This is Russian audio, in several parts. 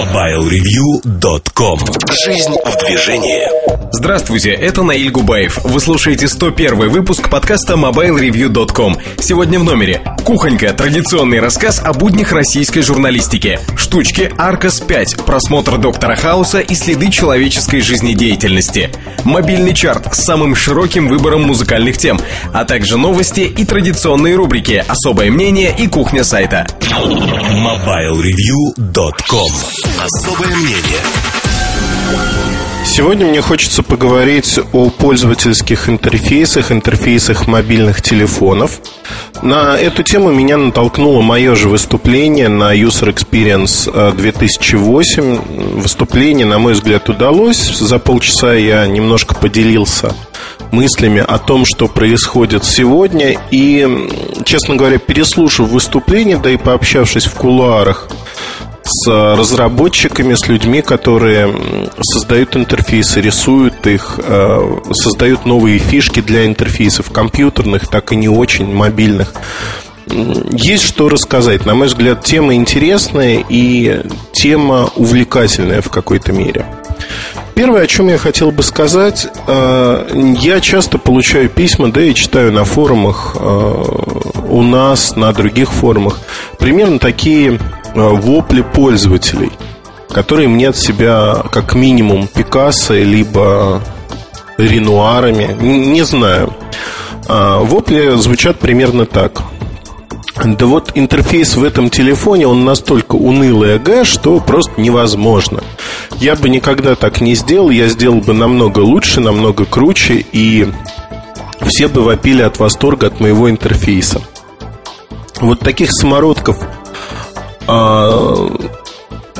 MobileReview.com Жизнь в движении Здравствуйте, это Наиль Губаев. Вы слушаете 101 выпуск подкаста MobileReview.com. Сегодня в номере Кухонька. Традиционный рассказ о буднях российской журналистики. Штучки Аркас 5. Просмотр Доктора Хауса и следы человеческой жизнедеятельности. Мобильный чарт с самым широким выбором музыкальных тем, а также новости и традиционные рубрики «Особое мнение» и «Кухня сайта». MobileReview.com Особое мнение Сегодня мне хочется поговорить о пользовательских интерфейсах, интерфейсах мобильных телефонов. На эту тему меня натолкнуло мое же выступление на User Experience 2008. Выступление, на мой взгляд, удалось. За полчаса я немножко поделился мыслями о том, что происходит сегодня. И, честно говоря, переслушав выступление, да и пообщавшись в кулуарах с разработчиками, с людьми, которые создают интерфейсы, рисуют их, э, создают новые фишки для интерфейсов, компьютерных, так и не очень мобильных. Есть что рассказать. На мой взгляд, тема интересная и тема увлекательная в какой-то мере. Первое, о чем я хотел бы сказать, э, я часто получаю письма, да и читаю на форумах э, у нас, на других форумах, примерно такие вопли пользователей, которые мне от себя как минимум Пикассо либо Ренуарами, не знаю. Вопли звучат примерно так – да вот интерфейс в этом телефоне, он настолько унылый АГ, что просто невозможно. Я бы никогда так не сделал, я сделал бы намного лучше, намного круче, и все бы вопили от восторга от моего интерфейса. Вот таких самородков а,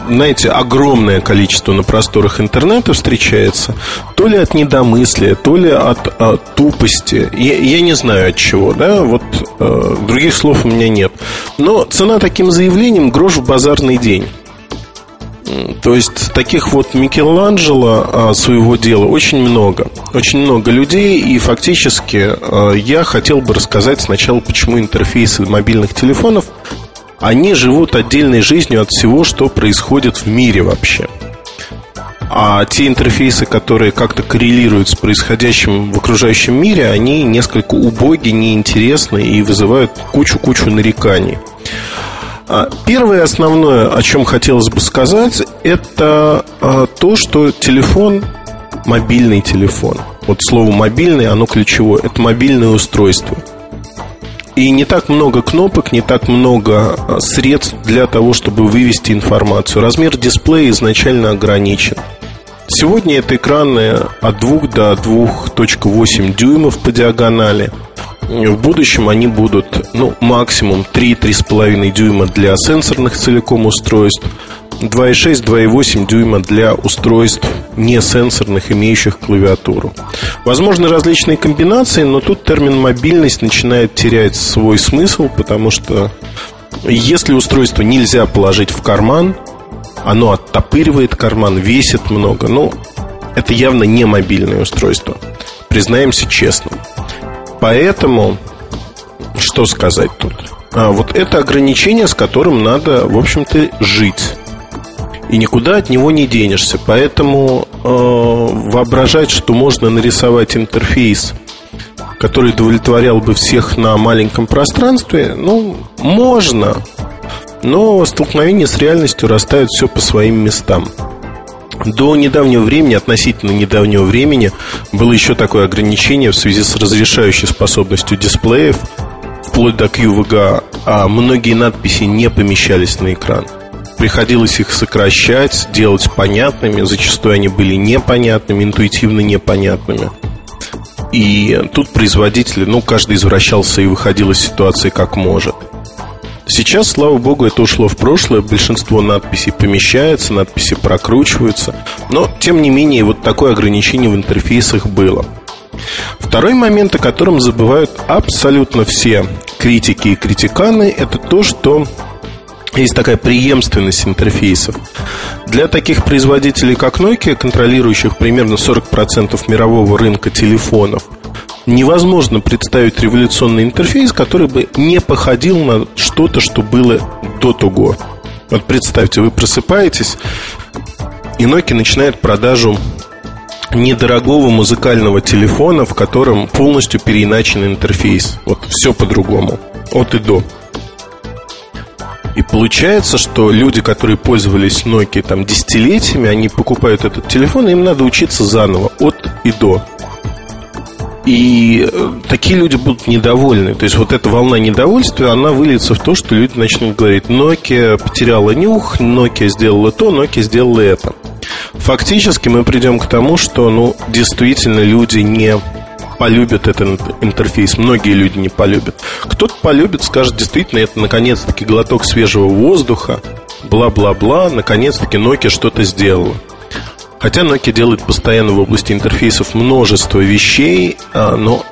знаете, огромное количество на просторах интернета встречается, то ли от недомыслия, то ли от, а, тупости. Я, я не знаю от чего, да, вот э, других слов у меня нет. Но цена таким заявлением грош в базарный день. То есть таких вот Микеланджело а, своего дела очень много. Очень много людей, и фактически а, я хотел бы рассказать сначала, почему интерфейсы мобильных телефонов они живут отдельной жизнью от всего, что происходит в мире вообще. А те интерфейсы, которые как-то коррелируют с происходящим в окружающем мире, они несколько убоги, неинтересны и вызывают кучу-кучу нареканий. А первое основное, о чем хотелось бы сказать, это а, то, что телефон, мобильный телефон, вот слово мобильный, оно ключевое, это мобильное устройство – и не так много кнопок, не так много а, средств для того, чтобы вывести информацию. Размер дисплея изначально ограничен. Сегодня это экраны от 2 до 2.8 дюймов по диагонали. В будущем они будут ну, максимум 3-3,5 дюйма для сенсорных целиком устройств, 2,6-2,8 дюйма для устройств не сенсорных, имеющих клавиатуру. Возможны различные комбинации, но тут термин мобильность начинает терять свой смысл, потому что если устройство нельзя положить в карман, оно оттопыривает карман, весит много, ну, это явно не мобильное устройство. Признаемся честно. Поэтому, что сказать тут? А, вот это ограничение, с которым надо, в общем-то, жить и никуда от него не денешься. Поэтому э, воображать, что можно нарисовать интерфейс, который удовлетворял бы всех на маленьком пространстве, ну, можно, но столкновение с реальностью расставит все по своим местам. До недавнего времени, относительно недавнего времени, было еще такое ограничение в связи с разрешающей способностью дисплеев, вплоть до QVGA, а многие надписи не помещались на экран – приходилось их сокращать, делать понятными. Зачастую они были непонятными, интуитивно непонятными. И тут производители, ну, каждый извращался и выходил из ситуации как может. Сейчас, слава богу, это ушло в прошлое. Большинство надписей помещается, надписи прокручиваются. Но, тем не менее, вот такое ограничение в интерфейсах было. Второй момент, о котором забывают абсолютно все критики и критиканы, это то, что есть такая преемственность интерфейсов. Для таких производителей, как Nokia, контролирующих примерно 40% мирового рынка телефонов, невозможно представить революционный интерфейс, который бы не походил на что-то, что было до того. Вот представьте, вы просыпаетесь, и Nokia начинает продажу недорогого музыкального телефона, в котором полностью переиначен интерфейс. Вот все по-другому, от и до. И получается, что люди, которые пользовались Nokia там десятилетиями, они покупают этот телефон, и им надо учиться заново, от и до. И э, такие люди будут недовольны. То есть вот эта волна недовольствия, она выльется в то, что люди начнут говорить, Nokia потеряла нюх, Nokia сделала то, Nokia сделала это. Фактически мы придем к тому, что ну, действительно люди не полюбят этот интерфейс. Многие люди не полюбят. Кто-то полюбит, скажет, действительно, это наконец-таки глоток свежего воздуха, бла-бла-бла, наконец-таки Nokia что-то сделала. Хотя Nokia делает постоянно в области интерфейсов множество вещей, а, но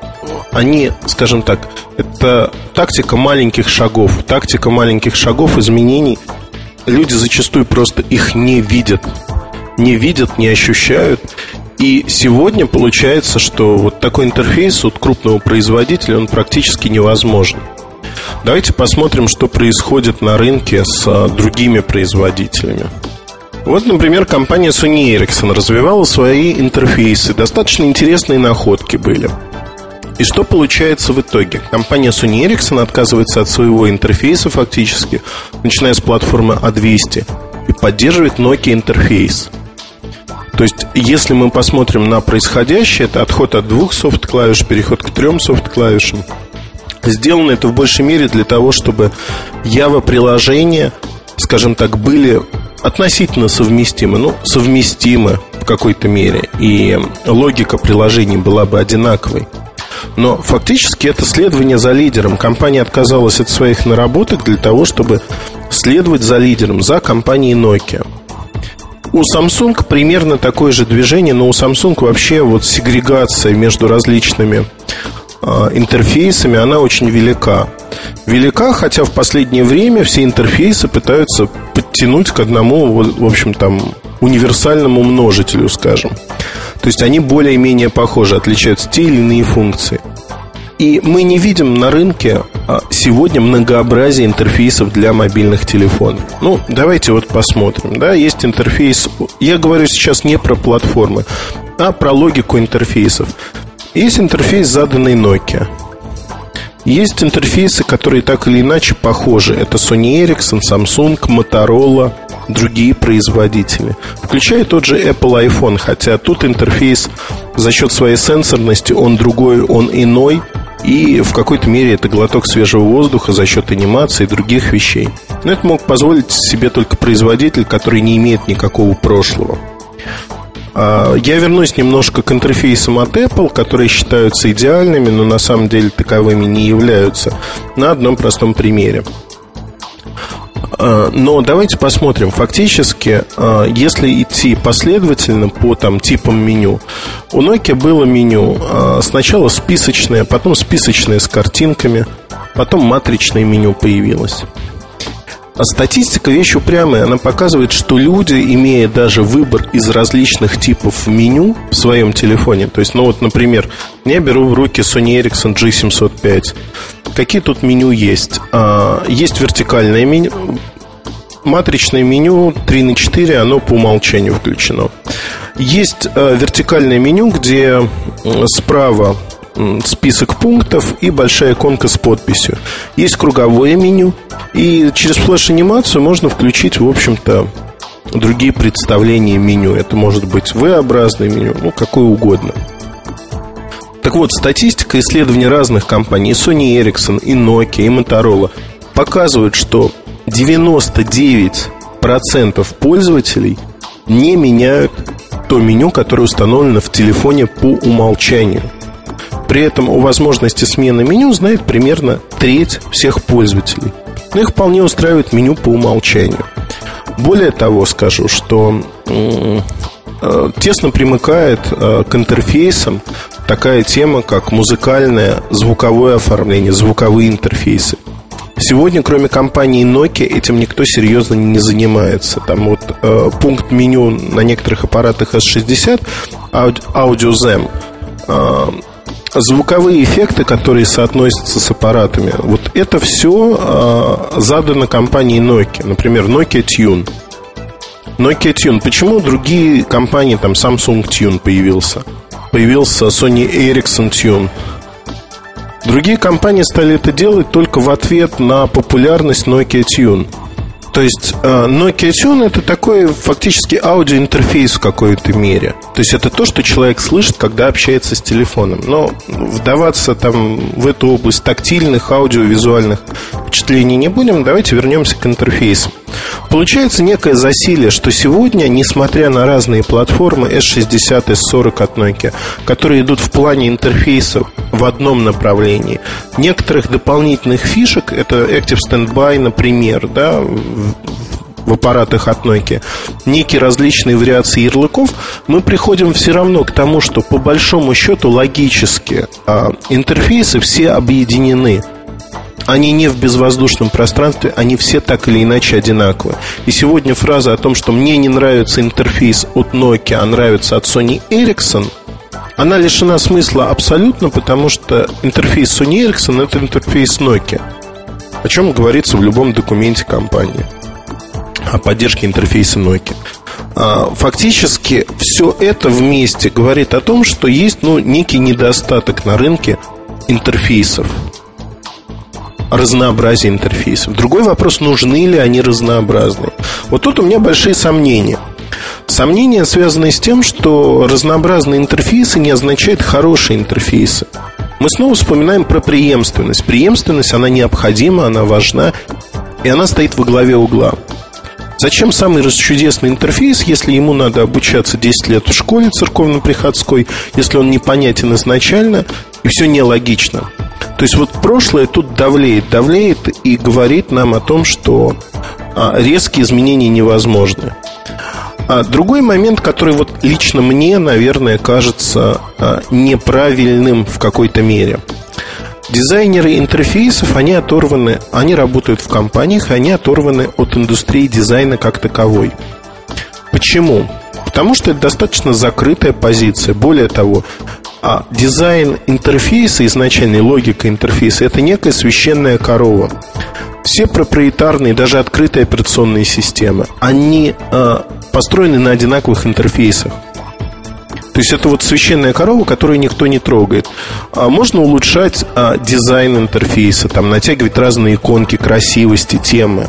они, скажем так, это тактика маленьких шагов. Тактика маленьких шагов, изменений. Люди зачастую просто их не видят. Не видят, не ощущают. И сегодня получается, что вот такой интерфейс от крупного производителя, он практически невозможен. Давайте посмотрим, что происходит на рынке с а, другими производителями. Вот, например, компания Sony Ericsson развивала свои интерфейсы. Достаточно интересные находки были. И что получается в итоге? Компания Sony Ericsson отказывается от своего интерфейса фактически, начиная с платформы A200, а и поддерживает Nokia интерфейс. То есть, если мы посмотрим на происходящее, это отход от двух софт-клавиш, переход к трем софт-клавишам. Сделано это в большей мере для того, чтобы Java-приложения, скажем так, были относительно совместимы. Ну, совместимы в какой-то мере. И логика приложений была бы одинаковой. Но фактически это следование за лидером. Компания отказалась от своих наработок для того, чтобы следовать за лидером, за компанией Nokia. У Samsung примерно такое же движение, но у Samsung вообще вот сегрегация между различными интерфейсами, она очень велика. Велика, хотя в последнее время все интерфейсы пытаются подтянуть к одному, в общем, там, универсальному множителю, скажем. То есть они более-менее похожи, отличаются те или иные функции. И мы не видим на рынке а, сегодня многообразие интерфейсов для мобильных телефонов. Ну, давайте вот посмотрим. Да, есть интерфейс. Я говорю сейчас не про платформы, а про логику интерфейсов. Есть интерфейс, заданный Nokia. Есть интерфейсы, которые так или иначе похожи. Это Sony Ericsson, Samsung, Motorola, другие производители. Включая тот же Apple iPhone, хотя тут интерфейс за счет своей сенсорности, он другой, он иной, и в какой-то мере это глоток свежего воздуха за счет анимации и других вещей. Но это мог позволить себе только производитель, который не имеет никакого прошлого. А, я вернусь немножко к интерфейсам от Apple, которые считаются идеальными, но на самом деле таковыми не являются, на одном простом примере. А, но давайте посмотрим. Фактически, а, если идти последовательно по там, типам меню, у Nokia было меню сначала списочное, потом списочное с картинками, потом матричное меню появилось. А статистика вещь упрямая. Она показывает, что люди, имея даже выбор из различных типов меню в своем телефоне, то есть, ну вот, например, я беру в руки Sony Ericsson G705. Какие тут меню есть? А, есть вертикальное меню, матричное меню 3 на 4, оно по умолчанию включено. Есть а, вертикальное меню, где справа список пунктов и большая иконка с подписью. Есть круговое меню, и через флеш-анимацию можно включить, в общем-то, другие представления меню. Это может быть V-образное меню, ну, какое угодно. Так вот, статистика исследований разных компаний, Sony Ericsson, и Nokia, и Motorola, показывают, что 99% пользователей не меняют то меню, которое установлено в телефоне по умолчанию. При этом о возможности смены меню знает примерно треть всех пользователей. Но их вполне устраивает меню по умолчанию. Более того, скажу, что э, тесно примыкает э, к интерфейсам такая тема, как музыкальное звуковое оформление, звуковые интерфейсы. Сегодня, кроме компании Nokia, этим никто серьезно не занимается. Там вот э, пункт меню на некоторых аппаратах S60, Audio Zem, звуковые эффекты, которые соотносятся с аппаратами, вот это все э, задано компанией Nokia. Например, Nokia Tune. Nokia Tune. Почему другие компании, там Samsung Tune появился? Появился Sony Ericsson Tune. Другие компании стали это делать только в ответ на популярность Nokia Tune. То есть э, Nokia Tune это такой фактически аудиоинтерфейс в какой-то мере. То есть это то, что человек слышит, когда общается с телефоном. Но вдаваться там в эту область тактильных, аудиовизуальных впечатлений не будем. Давайте вернемся к интерфейсам. Получается некое засилие, что сегодня, несмотря на разные платформы S60, S40 от Nokia, которые идут в плане интерфейса в одном направлении, некоторых дополнительных фишек, это Active Standby, например, да, в аппаратах от Nokia, некие различные вариации ярлыков, мы приходим все равно к тому, что по большому счету логически а, интерфейсы все объединены – они не в безвоздушном пространстве, они все так или иначе одинаковы. И сегодня фраза о том, что мне не нравится интерфейс от Nokia, а нравится от Sony Ericsson, она лишена смысла абсолютно, потому что интерфейс Sony Ericsson это интерфейс Nokia. О чем говорится в любом документе компании о поддержке интерфейса Nokia. А, фактически все это вместе говорит о том, что есть ну, некий недостаток на рынке интерфейсов разнообразие интерфейсов. Другой вопрос, нужны ли они разнообразные. Вот тут у меня большие сомнения. Сомнения связаны с тем, что разнообразные интерфейсы не означают хорошие интерфейсы. Мы снова вспоминаем про преемственность. Преемственность, она необходима, она важна, и она стоит во главе угла. Зачем самый расчудесный интерфейс, если ему надо обучаться 10 лет в школе церковно-приходской, если он непонятен изначально и все нелогично? То есть вот прошлое тут давлеет, давлеет и говорит нам о том, что а, резкие изменения невозможны. А другой момент, который вот лично мне, наверное, кажется а, неправильным в какой-то мере. Дизайнеры интерфейсов, они оторваны, они работают в компаниях, они оторваны от индустрии дизайна как таковой. Почему? Потому что это достаточно закрытая позиция. Более того, а дизайн интерфейса, изначальная логика интерфейса, это некая священная корова. Все проприетарные, даже открытые операционные системы, они э, построены на одинаковых интерфейсах. То есть это вот священная корова, которую никто не трогает. А можно улучшать а, дизайн интерфейса, там натягивать разные иконки, красивости, темы,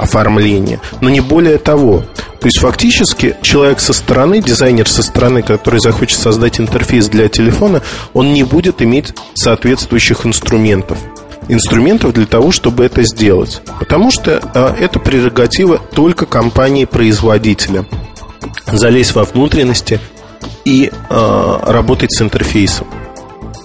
оформления. Но не более того. То есть фактически человек со стороны, дизайнер со стороны, который захочет создать интерфейс для телефона, он не будет иметь соответствующих инструментов инструментов для того, чтобы это сделать. Потому что а, это прерогатива только компании-производителя. Залезть во внутренности и а, работать с интерфейсом.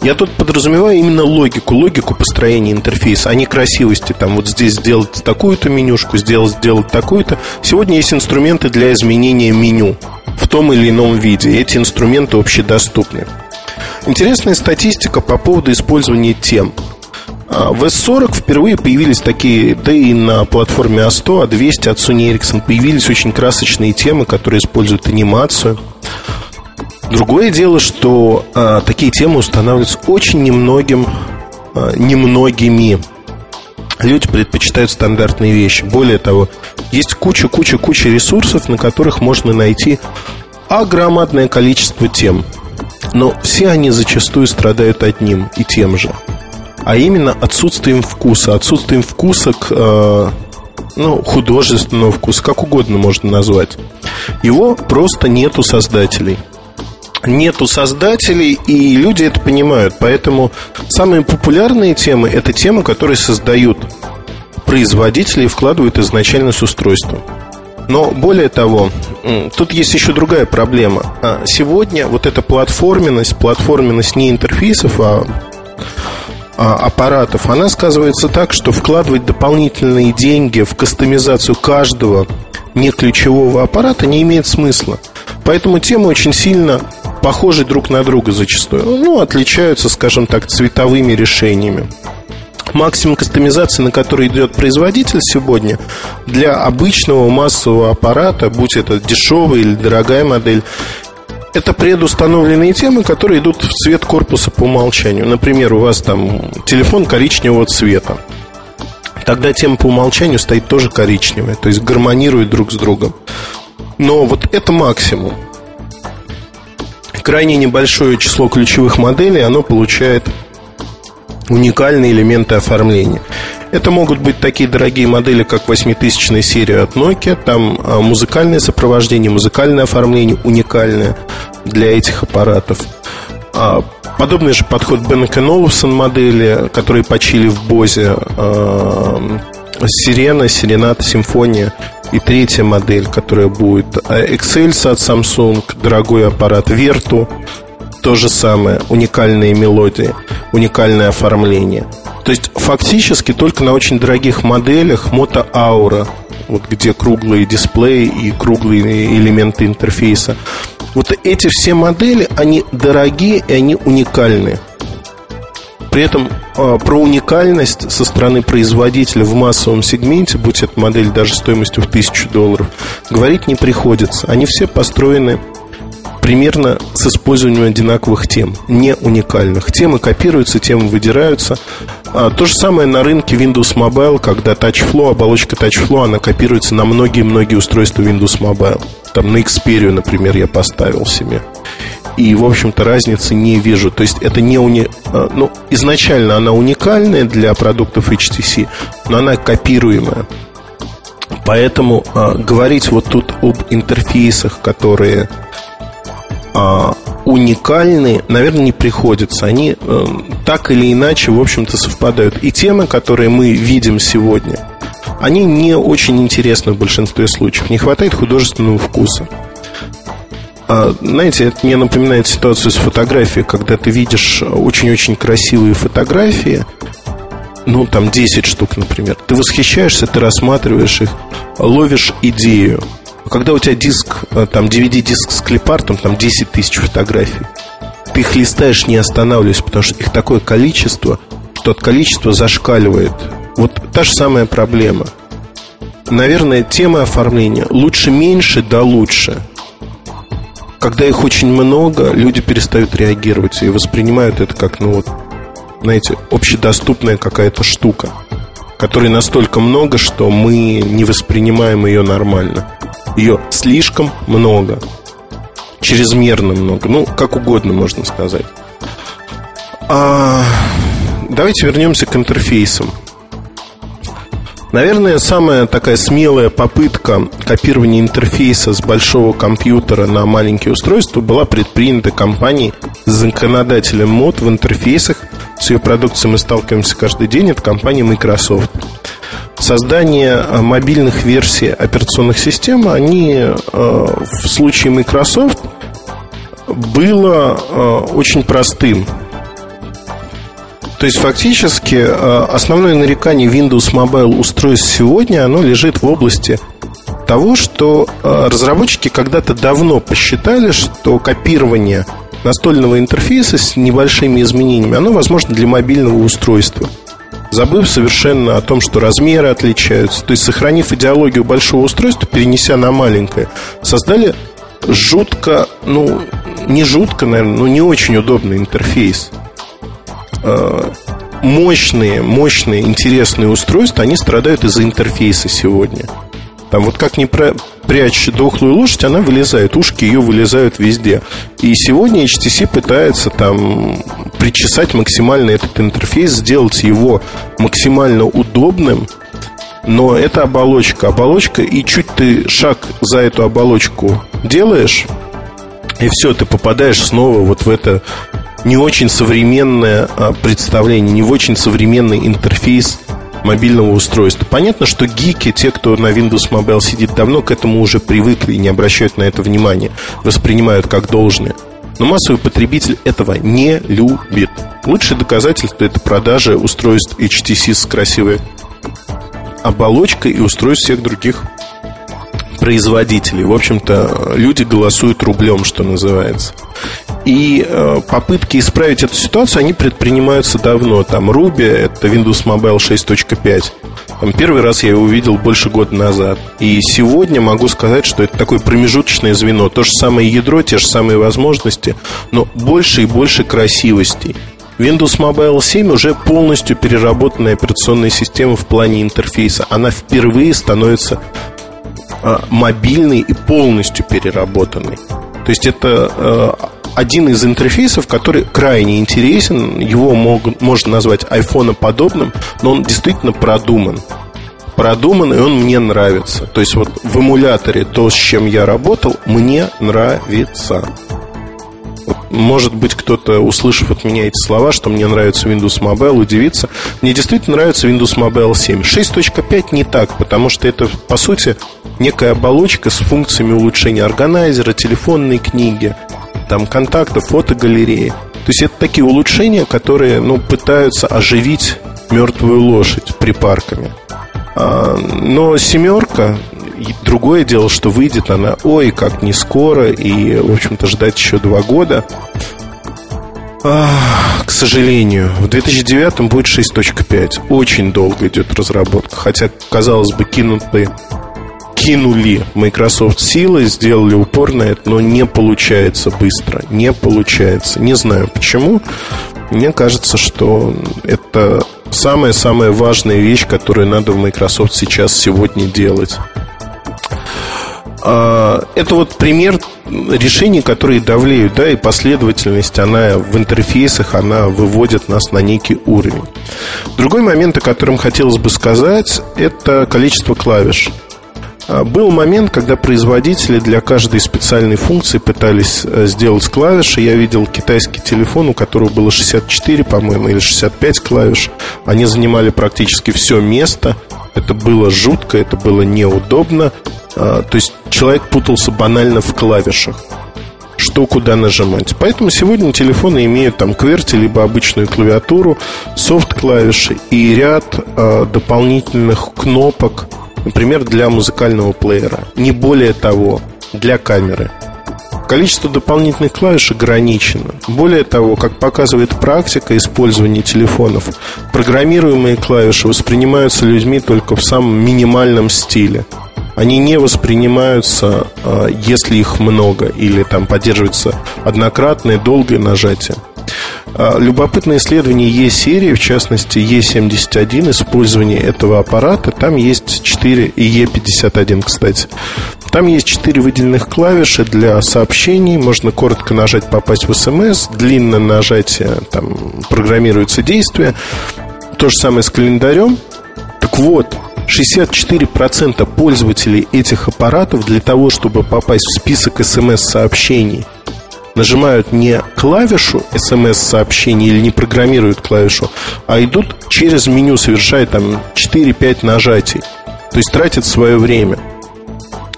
Я тут подразумеваю именно логику, логику построения интерфейса, а не красивости. Там вот здесь сделать такую-то менюшку, сделать, сделать такую-то. Сегодня есть инструменты для изменения меню в том или ином виде. Эти инструменты общедоступны. Интересная статистика по поводу использования тем. А, в S40 впервые появились такие, да и на платформе A100, A200 от Sony Ericsson появились очень красочные темы, которые используют анимацию – Другое дело, что а, такие темы устанавливаются очень немногим, а, немногими. Люди предпочитают стандартные вещи. Более того, есть куча-куча-куча ресурсов, на которых можно найти огромное количество тем. Но все они зачастую страдают одним и тем же. А именно отсутствием вкуса. Отсутствием вкуса к э, ну, художественного вкуса, как угодно можно назвать. Его просто нету создателей нету создателей, и люди это понимают. Поэтому самые популярные темы – это темы, которые создают производители и вкладывают изначально с устройством. Но более того, тут есть еще другая проблема. А сегодня вот эта платформенность, платформенность не интерфейсов, а, а аппаратов, она сказывается так, что вкладывать дополнительные деньги в кастомизацию каждого не ключевого аппарата не имеет смысла. Поэтому темы очень сильно похожи друг на друга зачастую. Ну, отличаются, скажем так, цветовыми решениями. Максимум кастомизации, на который идет производитель сегодня, для обычного массового аппарата, будь это дешевая или дорогая модель, это предустановленные темы, которые идут в цвет корпуса по умолчанию. Например, у вас там телефон коричневого цвета. Тогда тема по умолчанию стоит тоже коричневая, то есть гармонирует друг с другом. Но вот это максимум. Крайне небольшое число ключевых моделей, оно получает уникальные элементы оформления. Это могут быть такие дорогие модели, как 8000 серия от Nokia. Там а, музыкальное сопровождение, музыкальное оформление уникальное для этих аппаратов. А, подобный же подход Беннек Олufsen модели, которые почили в Бозе. Сирена, Сирената, Симфония и третья модель, которая будет Excelsa от Samsung, дорогой аппарат Vertu, то же самое, уникальные мелодии, уникальное оформление – то есть фактически только на очень дорогих моделях Moto Aura, вот где круглые дисплеи и круглые элементы интерфейса. Вот эти все модели, они дорогие и они уникальны. При этом э, про уникальность со стороны производителя в массовом сегменте, будь это модель даже стоимостью в тысячу долларов, говорить не приходится. Они все построены примерно с использованием одинаковых тем, не уникальных. Темы копируются, темы выдираются. А, то же самое на рынке Windows Mobile, когда TouchFlow, оболочка TouchFlow, она копируется на многие-многие устройства Windows Mobile. Там на Xperia, например, я поставил себе. И, в общем-то, разницы не вижу. То есть это не уни... А, ну, изначально она уникальная для продуктов HTC, но она копируемая. Поэтому э, говорить вот тут об интерфейсах, которые а, уникальны, наверное, не приходится. Они э, так или иначе, в общем-то, совпадают. И темы, которые мы видим сегодня, они не очень интересны в большинстве случаев. Не хватает художественного вкуса. А, знаете, это мне напоминает ситуацию с фотографией, когда ты видишь очень-очень красивые фотографии, ну, там 10 штук, например. Ты восхищаешься, ты рассматриваешь их, ловишь идею. Когда у тебя диск, э, там DVD-диск с клипартом, там 10 тысяч фотографий, ты их листаешь, не останавливаясь, потому что их такое количество, что от количества зашкаливает. Вот та же самая проблема. Наверное, тема оформления лучше меньше, да лучше. Когда их очень много, люди перестают реагировать и воспринимают это как, ну вот, знаете, общедоступная какая-то штука, которой настолько много, что мы не воспринимаем ее нормально. Ее слишком много. Чрезмерно много. Ну, как угодно можно сказать. А, давайте вернемся к интерфейсам. Наверное, самая такая смелая попытка копирования интерфейса с большого компьютера на маленькие устройства была предпринята компанией с законодателем мод в интерфейсах. С ее продукцией мы сталкиваемся каждый день. Это компания Microsoft создание э, мобильных версий операционных систем, они э, в случае Microsoft было э, очень простым. То есть фактически основное нарекание Windows Mobile устройств сегодня, оно лежит в области того, что разработчики когда-то давно посчитали, что копирование настольного интерфейса с небольшими изменениями, оно возможно для мобильного устройства – забыв совершенно о том, что размеры отличаются. То есть, сохранив идеологию большого устройства, перенеся на маленькое, создали жутко, ну, не жутко, наверное, но не очень удобный интерфейс. А, мощные, мощные, интересные устройства, они страдают из-за интерфейса сегодня. Там вот как не прячь дохлую лошадь, она вылезает, ушки ее вылезают везде. И сегодня HTC пытается там причесать максимально этот интерфейс, сделать его максимально удобным, но это оболочка. Оболочка, и чуть ты шаг за эту оболочку делаешь, и все, ты попадаешь снова вот в это не очень современное а, представление, не очень современный интерфейс мобильного устройства. Понятно, что гики, те, кто на Windows Mobile сидит давно, к этому уже привыкли и не обращают на это внимания, воспринимают как должное. Но массовый потребитель этого не любит. Лучшее доказательство это продажа устройств HTC с красивой оболочкой и устройств всех других производителей. В общем-то, люди голосуют рублем, что называется. И э, попытки исправить эту ситуацию, они предпринимаются давно. Там Ruby, это Windows Mobile 6.5. Первый раз я его увидел больше года назад. И сегодня могу сказать, что это такое промежуточное звено. То же самое ядро, те же самые возможности, но больше и больше красивостей. Windows Mobile 7 уже полностью переработанная операционная система в плане интерфейса. Она впервые становится а, мобильной и полностью переработанной. То есть это а, один из интерфейсов, который крайне интересен. Его мог, можно назвать айфоноподобным, но он действительно продуман. Продуман, и он мне нравится. То есть вот в эмуляторе то, с чем я работал, мне нравится. Может быть, кто-то, услышав от меня эти слова, что мне нравится Windows Mobile, удивится. Мне действительно нравится Windows Mobile 7. 6.5 не так, потому что это, по сути, некая оболочка с функциями улучшения органайзера, телефонной книги, там контактов, фотогалереи. То есть это такие улучшения, которые ну, пытаются оживить мертвую лошадь припарками. А, но семерка, другое дело, что выйдет она, ой, как не скоро, и, в общем-то, ждать еще два года. Ах, к сожалению, в 2009 будет 6.5. Очень долго идет разработка. Хотя, казалось бы, кинуты, кинули Microsoft силы, сделали упор на это, но не получается быстро. Не получается. Не знаю почему. Мне кажется, что это самая-самая важная вещь, которую надо в Microsoft сейчас сегодня делать. А, это вот пример решений, которые давлеют, да, и последовательность, она в интерфейсах, она выводит нас на некий уровень. Другой момент, о котором хотелось бы сказать, это количество клавиш. А, был момент, когда производители для каждой специальной функции пытались э, сделать клавиши. Я видел китайский телефон, у которого было 64, по-моему, или 65 клавиш. Они занимали практически все место. Это было жутко, это было неудобно. А, то есть человек путался банально в клавишах что куда нажимать. Поэтому сегодня телефоны имеют там QWERTY, либо обычную клавиатуру, софт-клавиши и ряд э, дополнительных кнопок, например, для музыкального плеера. Не более того, для камеры. Количество дополнительных клавиш ограничено. Более того, как показывает практика использования телефонов, программируемые клавиши воспринимаются людьми только в самом минимальном стиле. Они не воспринимаются, а, если их много, или там поддерживается однократное долгое нажатие. А, любопытное исследование Е-серии, в частности Е71, использование этого аппарата. Там есть 4, и Е51, кстати. Там есть 4 выделенных клавиши для сообщений. Можно коротко нажать «Попасть в СМС», длинное нажатие, там программируется действие. То же самое с календарем. Так вот, 64% пользователей этих аппаратов для того, чтобы попасть в список смс-сообщений – нажимают не клавишу смс-сообщения или не программируют клавишу, а идут через меню, совершая там 4-5 нажатий. То есть тратят свое время.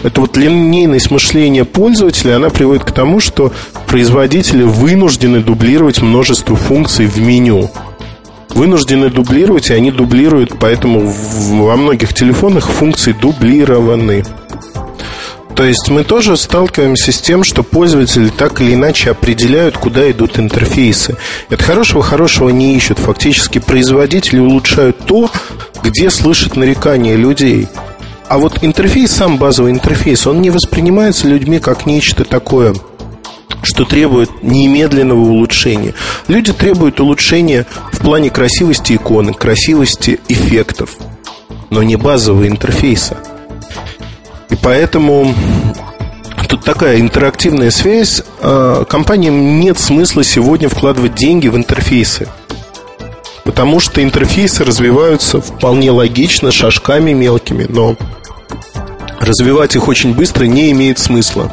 Это вот линейность мышления пользователя, она приводит к тому, что производители вынуждены дублировать множество функций в меню. Вынуждены дублировать, и они дублируют, поэтому во многих телефонах функции дублированы. То есть мы тоже сталкиваемся с тем, что пользователи так или иначе определяют, куда идут интерфейсы. Это хорошего-хорошего не ищут. Фактически производители улучшают то, где слышат нарекания людей. А вот интерфейс, сам базовый интерфейс, он не воспринимается людьми как нечто такое что требует немедленного улучшения. Люди требуют улучшения в плане красивости иконы, красивости эффектов, но не базового интерфейса. И поэтому тут такая интерактивная связь. А, компаниям нет смысла сегодня вкладывать деньги в интерфейсы. Потому что интерфейсы развиваются вполне логично, шажками мелкими, но развивать их очень быстро не имеет смысла.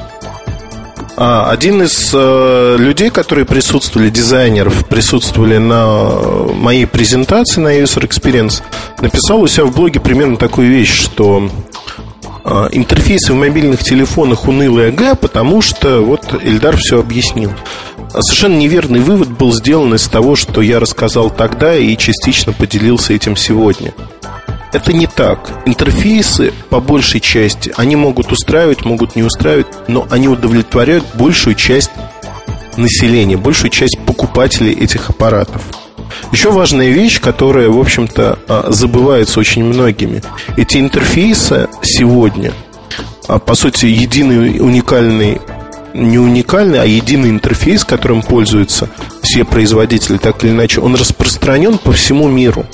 А, один из э, людей, которые присутствовали, дизайнеров, присутствовали на моей презентации на User Experience, написал у себя в блоге примерно такую вещь, что а, интерфейсы в мобильных телефонах унылые ага, потому что вот Эльдар все объяснил. А совершенно неверный вывод был сделан из того, что я рассказал тогда и частично поделился этим сегодня. Это не так. Интерфейсы, по большей части, они могут устраивать, могут не устраивать, но они удовлетворяют большую часть населения, большую часть покупателей этих аппаратов. Еще важная вещь, которая, в общем-то, а, забывается очень многими. Эти интерфейсы сегодня, а, по сути, единый уникальный не уникальный, а единый интерфейс, которым пользуются все производители, так или иначе, он распространен по всему миру.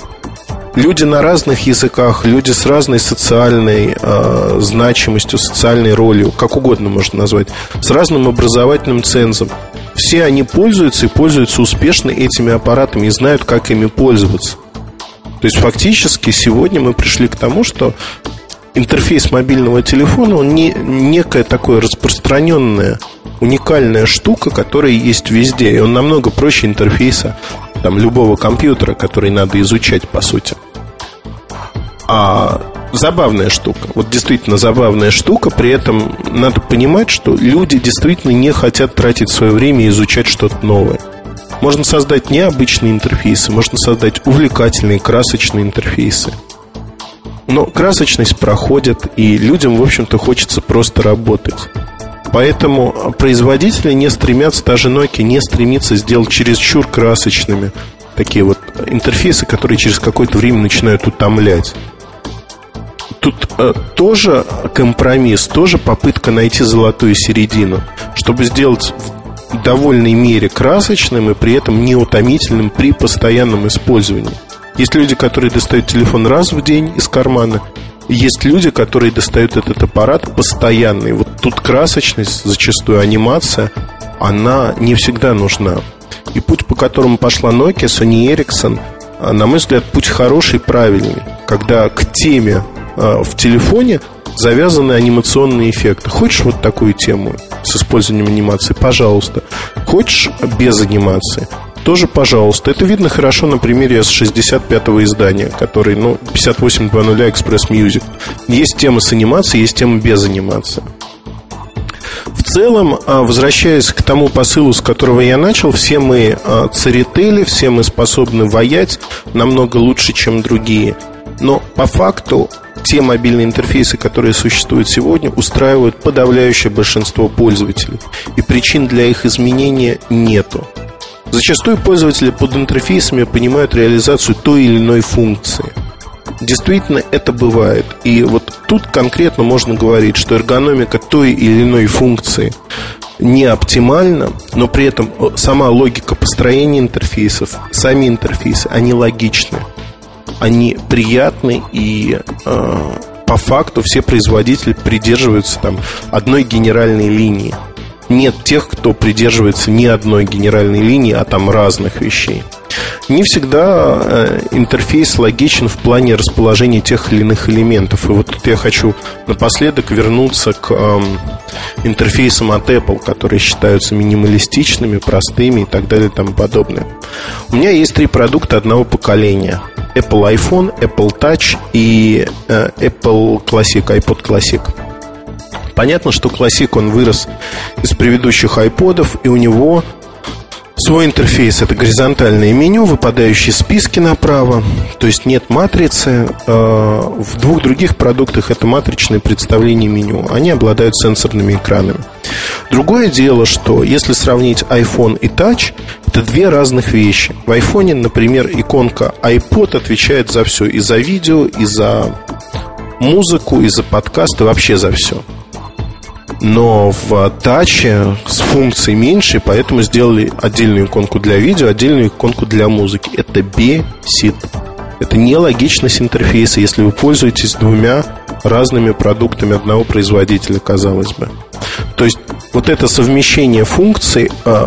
Люди на разных языках, люди с разной социальной э, значимостью, социальной ролью, как угодно можно назвать, с разным образовательным цензом. Все они пользуются и пользуются успешно этими аппаратами и знают, как ими пользоваться. То есть фактически сегодня мы пришли к тому, что интерфейс мобильного телефона, он не некая такое распространенная, уникальная штука, которая есть везде. И он намного проще интерфейса там, любого компьютера, который надо изучать, по сути. А забавная штука. Вот действительно забавная штука. При этом надо понимать, что люди действительно не хотят тратить свое время и изучать что-то новое. Можно создать необычные интерфейсы, можно создать увлекательные, красочные интерфейсы. Но красочность проходит, и людям, в общем-то, хочется просто работать. Поэтому производители не стремятся, даже Nokia не стремится сделать чересчур красочными такие вот интерфейсы, которые через какое-то время начинают утомлять. Тут э, тоже компромисс, тоже попытка найти золотую середину, чтобы сделать в довольной мере красочным и при этом неутомительным при постоянном использовании. Есть люди, которые достают телефон раз в день из кармана. Есть люди, которые достают этот аппарат постоянно. И вот тут красочность, зачастую анимация, она не всегда нужна. И путь, по которому пошла Nokia, Sony Ericsson, а, на мой взгляд, путь хороший, правильный. Когда к теме э, в телефоне завязаны анимационные эффекты. Хочешь вот такую тему с использованием анимации? Пожалуйста. Хочешь без анимации? Тоже, пожалуйста. Это видно хорошо на примере с 65-го издания, который, ну, 5800 Express Music. Есть тема с анимацией, есть тема без анимации. В целом, а, возвращаясь к тому посылу, с которого я начал, все мы а, церетели, все мы способны воять намного лучше, чем другие. Но по факту те мобильные интерфейсы, которые существуют сегодня, устраивают подавляющее большинство пользователей. И причин для их изменения нету. Зачастую пользователи под интерфейсами понимают реализацию той или иной функции. Действительно, это бывает. И вот тут конкретно можно говорить, что эргономика той или иной функции не оптимальна, но при этом сама логика построения интерфейсов, сами интерфейсы, они логичны. Они приятны и э, по факту все производители придерживаются там одной генеральной линии нет тех, кто придерживается ни одной генеральной линии, а там разных вещей. Не всегда э, интерфейс логичен в плане расположения тех или иных элементов. И вот тут я хочу напоследок вернуться к эм, интерфейсам от Apple, которые считаются минималистичными, простыми и так далее и тому подобное. У меня есть три продукта одного поколения. Apple iPhone, Apple Touch и э, Apple Classic, iPod Classic. Понятно, что классик он вырос из предыдущих айподов, и у него свой интерфейс. Это горизонтальное меню, выпадающие списки направо, то есть нет матрицы. А, в двух других продуктах это матричное представление меню. Они обладают сенсорными экранами. Другое дело, что если сравнить iPhone и Touch, это две разных вещи. В iPhone, например, иконка iPod отвечает за все. И за видео, и за музыку, и за подкасты, вообще за все но в таче с функцией меньше, поэтому сделали отдельную иконку для видео, отдельную иконку для музыки. Это бесит. Это нелогичность интерфейса, если вы пользуетесь двумя разными продуктами одного производителя, казалось бы. То есть вот это совмещение функций э,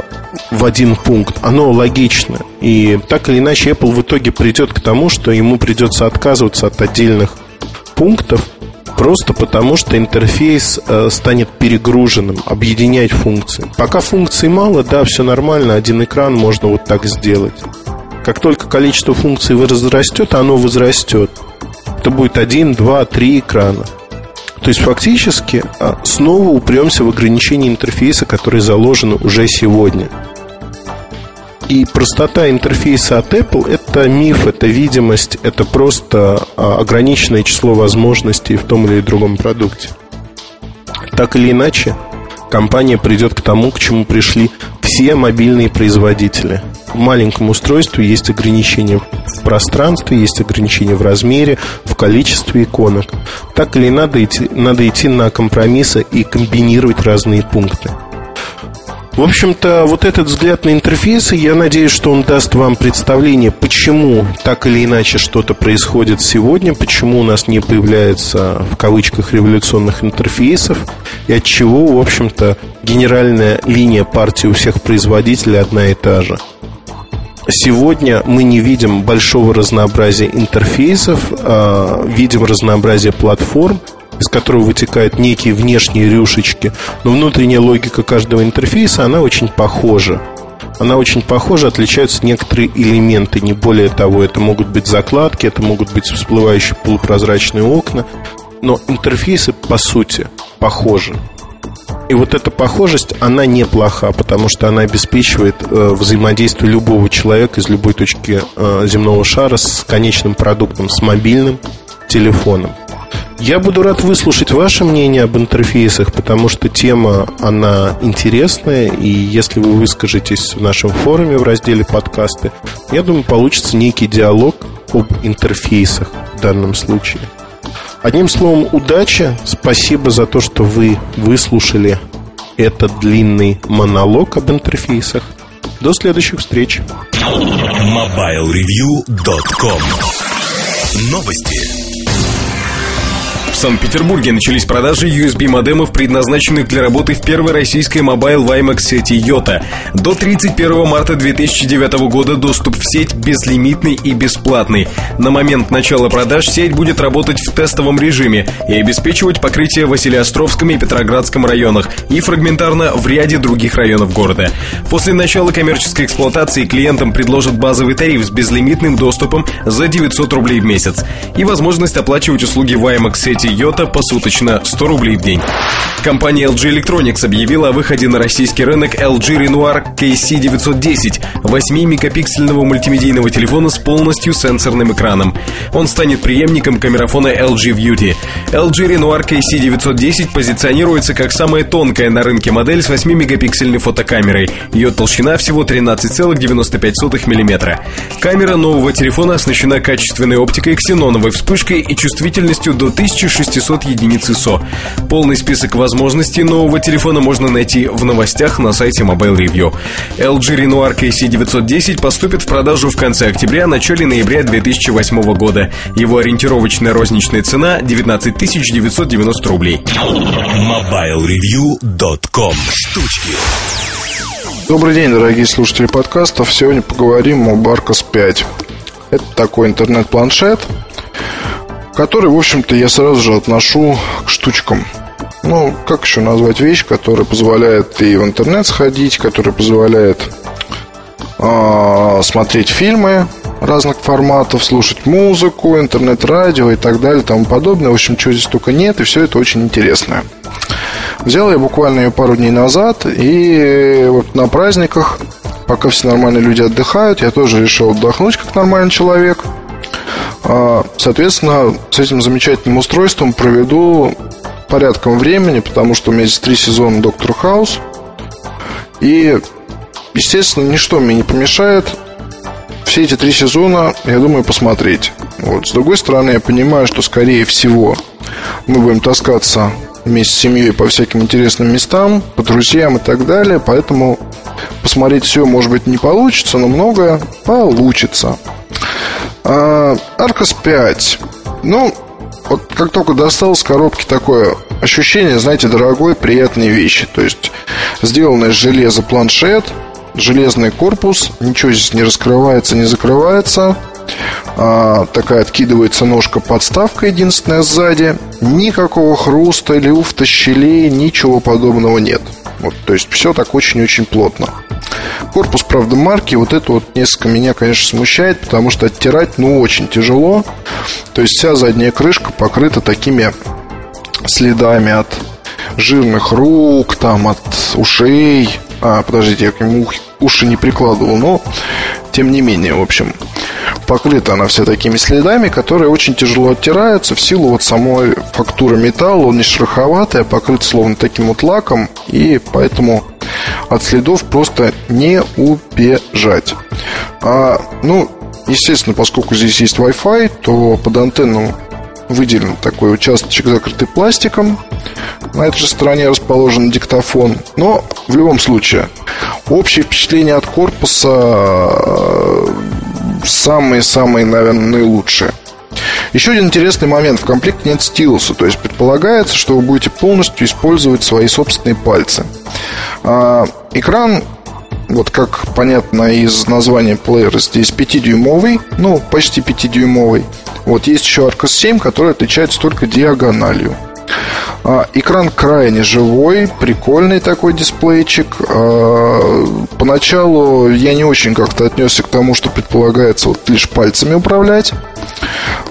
в один пункт, оно логично. И так или иначе Apple в итоге придет к тому, что ему придется отказываться от отдельных пунктов Просто потому, что интерфейс э, станет перегруженным, объединять функции. Пока функций мало, да, все нормально, один экран можно вот так сделать. Как только количество функций возрастет, оно возрастет. Это будет один, два, три экрана. То есть фактически а, снова упремся в ограничение интерфейса, которые заложены уже сегодня. И простота интерфейса от Apple – это миф, это видимость, это просто а, ограниченное число возможностей в том или другом продукте. Так или иначе, компания придет к тому, к чему пришли все мобильные производители. маленьком устройстве есть ограничения в пространстве, есть ограничения в размере, в количестве иконок. Так или надо идти, надо идти на компромиссы и комбинировать разные пункты. В общем-то, вот этот взгляд на интерфейсы, я надеюсь, что он даст вам представление, почему так или иначе что-то происходит сегодня, почему у нас не появляется в кавычках революционных интерфейсов, и от чего, в общем-то, генеральная линия партии у всех производителей одна и та же. Сегодня мы не видим большого разнообразия интерфейсов, а видим разнообразие платформ, из которого вытекают некие внешние рюшечки, но внутренняя логика каждого интерфейса, она очень похожа. Она очень похожа, отличаются некоторые элементы, не более того. Это могут быть закладки, это могут быть всплывающие полупрозрачные окна, но интерфейсы, по сути, похожи. И вот эта похожесть, она неплоха, потому что она обеспечивает э, взаимодействие любого человека из любой точки э, земного шара с конечным продуктом, с мобильным телефоном. Я буду рад выслушать ваше мнение об интерфейсах, потому что тема, она интересная, и если вы выскажетесь в нашем форуме в разделе подкасты, я думаю, получится некий диалог об интерфейсах в данном случае. Одним словом, удачи. Спасибо за то, что вы выслушали этот длинный монолог об интерфейсах. До следующих встреч. MobileReview.com Новости. Санкт-Петербурге начались продажи USB-модемов, предназначенных для работы в первой российской Mobile WiMAX сети Yota. До 31 марта 2009 года доступ в сеть безлимитный и бесплатный. На момент начала продаж сеть будет работать в тестовом режиме и обеспечивать покрытие Василиостровском и Петроградском районах и фрагментарно в ряде других районов города. После начала коммерческой эксплуатации клиентам предложат базовый тариф с безлимитным доступом за 900 рублей в месяц и возможность оплачивать услуги WiMAX сети Йота посуточно 100 рублей в день. Компания LG Electronics объявила о выходе на российский рынок LG Renoir KC910 8-мегапиксельного мультимедийного телефона с полностью сенсорным экраном. Он станет преемником камерафона LG Beauty. LG Renoir KC910 позиционируется как самая тонкая на рынке модель с 8-мегапиксельной фотокамерой. Ее толщина всего 13,95 мм. Камера нового телефона оснащена качественной оптикой, ксеноновой вспышкой и чувствительностью до 1600 600 единиц ISO. Полный список возможностей нового телефона можно найти в новостях на сайте Mobile Review. LG Renoir KC910 поступит в продажу в конце октября, начале ноября 2008 года. Его ориентировочная розничная цена 19 990 рублей. MobileReview.com Штучки Добрый день, дорогие слушатели подкастов. Сегодня поговорим о Barcos 5. Это такой интернет-планшет, который, в общем-то, я сразу же отношу к штучкам. Ну, как еще назвать вещь, которая позволяет и в интернет сходить, которая позволяет э, смотреть фильмы разных форматов, слушать музыку, интернет-радио и так далее тому подобное. В общем, чего здесь только нет, и все это очень интересное. Взял я буквально ее пару дней назад, и вот на праздниках, пока все нормальные люди отдыхают, я тоже решил отдохнуть как нормальный человек – соответственно, с этим замечательным устройством проведу порядком времени, потому что у меня здесь три сезона Доктор Хаус. И, естественно, ничто мне не помешает все эти три сезона, я думаю, посмотреть. Вот. С другой стороны, я понимаю, что, скорее всего, мы будем таскаться вместе с семьей по всяким интересным местам, по друзьям и так далее. Поэтому посмотреть все, может быть, не получится, но многое получится. А, Аркос 5. Ну, вот как только достал с коробки такое ощущение, знаете, дорогой, приятной вещи. То есть, сделанный из железа планшет, железный корпус, ничего здесь не раскрывается, не закрывается. А, такая откидывается ножка подставка единственная сзади. Никакого хруста, люфта, щелей, ничего подобного нет. Вот, то есть все так очень-очень плотно. Корпус, правда, марки, вот это вот несколько меня, конечно, смущает, потому что оттирать, ну, очень тяжело. То есть вся задняя крышка покрыта такими следами от жирных рук, там, от ушей. А, подождите, я к нему уши не прикладывал, но тем не менее, в общем, покрыта она вся такими следами, которые очень тяжело оттираются в силу вот самой фактуры металла. Он не шероховатый, а покрыт словно таким вот лаком, и поэтому от следов просто не убежать. А, ну, естественно, поскольку здесь есть Wi-Fi, то под антенну выделен такой участочек, закрытый пластиком. На этой же стороне расположен диктофон. Но в любом случае, общее впечатление от корпуса самые-самые, наверное, наилучшие. Еще один интересный момент. В комплекте нет стилуса. То есть предполагается, что вы будете полностью использовать свои собственные пальцы. А, экран вот как понятно из названия плеера, здесь 5-дюймовый, ну, почти 5-дюймовый. Вот есть еще Arcos 7, который отличается только диагональю. А, экран крайне живой, прикольный такой дисплейчик. А, поначалу я не очень как-то отнесся к тому, что предполагается вот лишь пальцами управлять.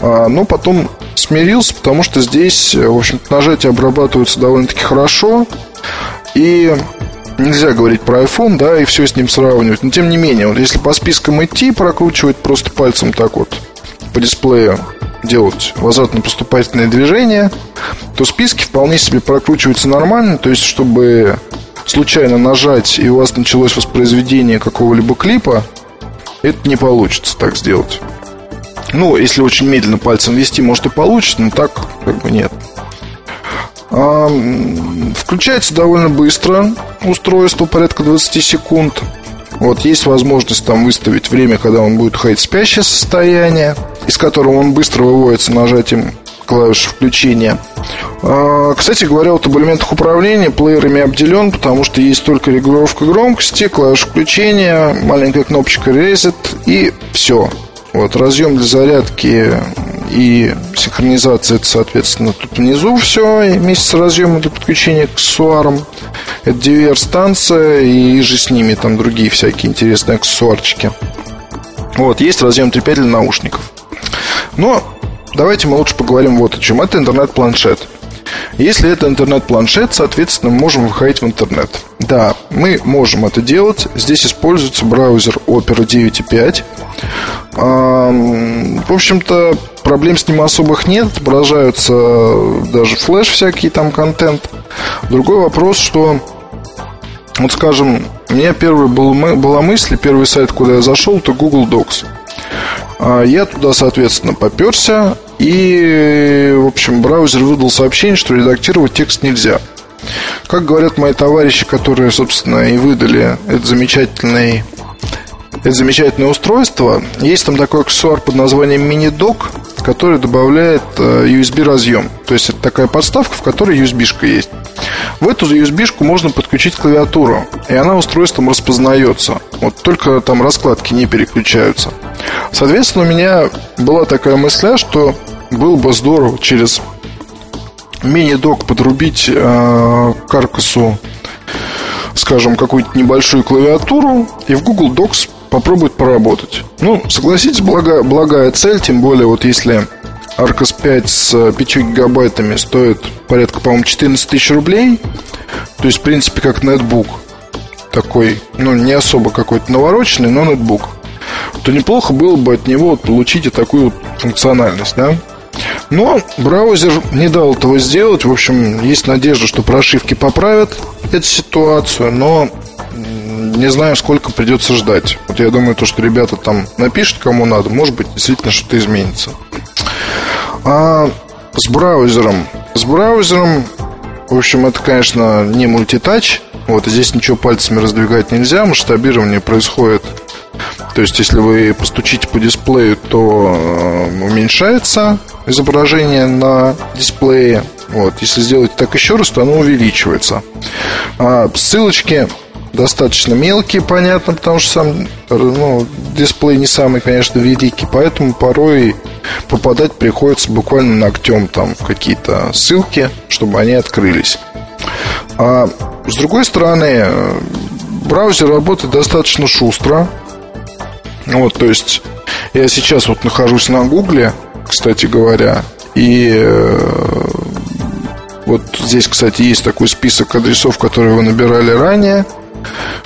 А, но потом смирился, потому что здесь, в общем-то, нажатия обрабатываются довольно-таки хорошо. И нельзя говорить про iPhone, да, и все с ним сравнивать. Но тем не менее, вот если по спискам идти, прокручивать просто пальцем так вот по дисплею, делать возвратно-поступательные движения, то списки вполне себе прокручиваются нормально. То есть, чтобы случайно нажать и у вас началось воспроизведение какого-либо клипа, это не получится так сделать. Ну, если очень медленно пальцем вести, может и получится, но так как бы нет. Включается довольно быстро устройство, порядка 20 секунд. Вот есть возможность там выставить время, когда он будет уходить в спящее состояние, из которого он быстро выводится нажатием клавиши включения. А, кстати говоря, вот об управления плеерами обделен, потому что есть только регулировка громкости, клавиша включения, маленькая кнопочка Reset и все. Вот разъем для зарядки и синхронизация, это, соответственно, тут внизу все, вместе с разъемом для подключения к аксессуарам. Это DVR-станция и же с ними там другие всякие интересные аксессуарчики. Вот, есть разъем 3.5 для наушников. Но давайте мы лучше поговорим вот о чем. Это интернет-планшет. Если это интернет-планшет, соответственно, мы можем выходить в интернет. Да, мы можем это делать. Здесь используется браузер Opera 9.5. В общем-то, проблем с ним особых нет. Отображаются даже флеш всякий там контент. Другой вопрос, что вот скажем, у меня был, была мысль, первый сайт, куда я зашел, это Google Docs. А я туда, соответственно, поперся, и, в общем, браузер выдал сообщение, что редактировать текст нельзя. Как говорят мои товарищи, которые, собственно, и выдали этот замечательный это замечательное устройство. Есть там такой аксессуар под названием мини-док, который добавляет э, USB-разъем. То есть это такая подставка, в которой USB-шка есть. В эту USB-шку можно подключить клавиатуру, и она устройством распознается. Вот только там раскладки не переключаются. Соответственно, у меня была такая мысля, что было бы здорово через мини-док подрубить э, каркасу скажем, какую-то небольшую клавиатуру и в Google Docs попробовать поработать. Ну, согласитесь, благая, благая цель, тем более вот если Arcos 5 с 5 гигабайтами стоит порядка, по-моему, 14 тысяч рублей, то есть, в принципе, как нетбук такой, ну, не особо какой-то навороченный, но нетбук, то неплохо было бы от него вот получить и такую вот функциональность, да? Но браузер не дал этого сделать. В общем, есть надежда, что прошивки поправят эту ситуацию, но не знаю, сколько придется ждать. Вот я думаю, то, что ребята там напишут, кому надо, может быть, действительно что-то изменится. А с браузером. С браузером, в общем, это, конечно, не мультитач. Вот, здесь ничего пальцами раздвигать нельзя. Масштабирование происходит то есть, если вы постучите по дисплею, то э, уменьшается изображение на дисплее. Вот. Если сделать так еще раз, то оно увеличивается. А ссылочки достаточно мелкие, понятно, потому что сам ну, дисплей не самый, конечно, великий, поэтому порой попадать приходится буквально ногтем там в какие-то ссылки, чтобы они открылись. А с другой стороны, браузер работает достаточно шустро. Вот, то есть я сейчас вот нахожусь на Гугле, кстати говоря, и э, вот здесь, кстати, есть такой список адресов, которые вы набирали ранее.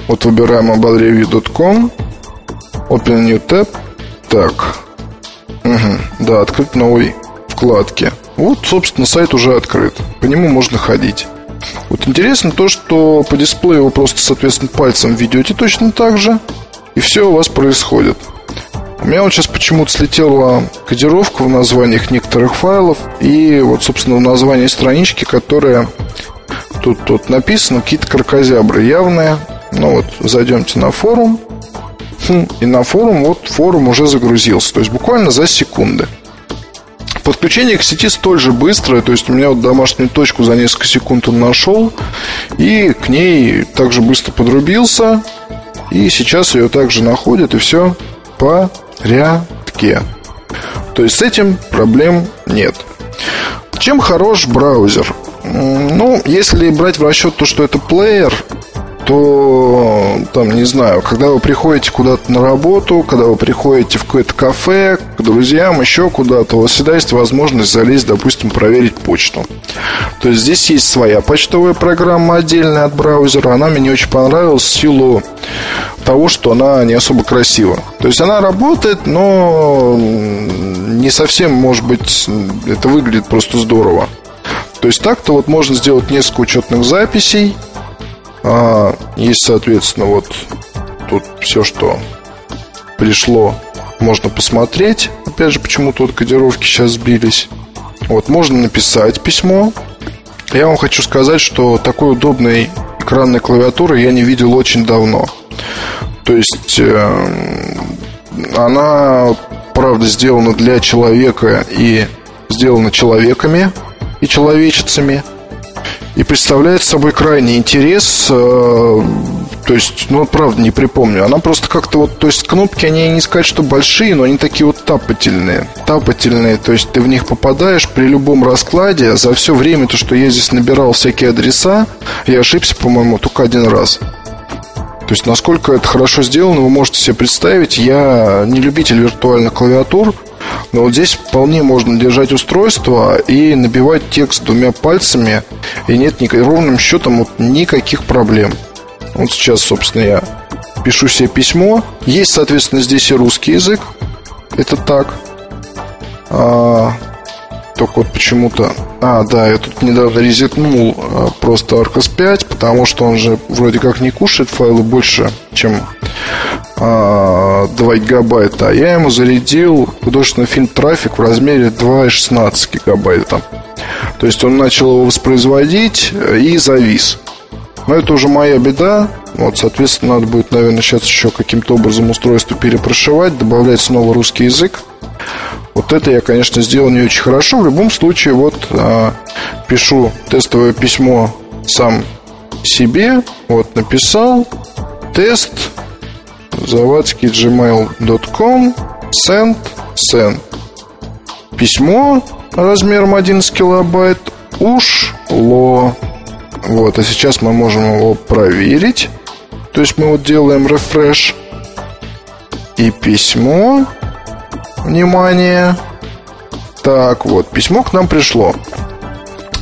Вот выбираем mobilereview.com Open New Tab Так угу. Да, открыть новой вкладке Вот, собственно, сайт уже открыт По нему можно ходить Вот интересно то, что по дисплею вы просто, соответственно, пальцем ведете точно так же И все у вас происходит У меня вот сейчас почему-то слетела кодировка в названиях некоторых файлов и вот, собственно, в названии странички, которая тут, тут написано, какие-то кракозябры явные. Ну вот, зайдемте на форум, хм, и на форум, вот форум уже загрузился, то есть буквально за секунды. Подключение к сети столь же быстрое, то есть у меня вот домашнюю точку за несколько секунд он нашел, и к ней также быстро подрубился, и сейчас ее также находит, и все по порядке. То есть с этим проблем нет. Чем хорош браузер? Ну, если брать в расчет то, что это плеер, то, там, не знаю, когда вы приходите куда-то на работу, когда вы приходите в какое-то кафе, к друзьям, еще куда-то, у вас всегда есть возможность залезть, допустим, проверить почту. То есть здесь есть своя почтовая программа отдельная от браузера. Она мне очень понравилась в силу того, что она не особо красива. То есть она работает, но не совсем, может быть, это выглядит просто здорово. То есть так-то вот можно сделать несколько учетных записей, а, есть, соответственно, вот тут все, что пришло, можно посмотреть. Опять же, почему тут кодировки сейчас сбились. Вот, можно написать письмо. Я вам хочу сказать, что такой удобной экранной клавиатуры я не видел очень давно. То есть э, она, правда, сделана для человека и сделана человеками и человечицами – и представляет собой крайний интерес. Э, то есть, ну, правда, не припомню. Она просто как-то вот, то есть, кнопки, они не сказать, что большие, но они такие вот тапательные. Тапательные, то есть, ты в них попадаешь при любом раскладе. За все время, то, что я здесь набирал всякие адреса, я ошибся, по-моему, только один раз. То есть, насколько это хорошо сделано, вы можете себе представить. Я не любитель виртуальных клавиатур, но вот здесь вполне можно держать устройство и набивать текст двумя пальцами, и нет ни, ровным счетом вот никаких проблем. Вот сейчас, собственно, я пишу себе письмо. Есть, соответственно, здесь и русский язык. Это так. А, только вот почему-то... А, да, я тут недавно резетнул а, просто Arcos 5, потому что он же вроде как не кушает файлы больше, чем а, 2 гигабайта. А я ему зарядил художественный фильм «Трафик» в размере 2,16 гигабайта. То есть он начал его воспроизводить и завис. Но это уже моя беда. Вот, соответственно, надо будет, наверное, сейчас еще каким-то образом устройство перепрошивать, добавлять снова русский язык. Вот это я, конечно, сделал не очень хорошо. В любом случае, вот а, пишу тестовое письмо сам себе. Вот написал тест завадский gmail.com send send письмо размером 11 килобайт ушло. Вот, а сейчас мы можем его проверить. То есть мы вот делаем refresh и письмо Внимание. Так, вот, письмо к нам пришло.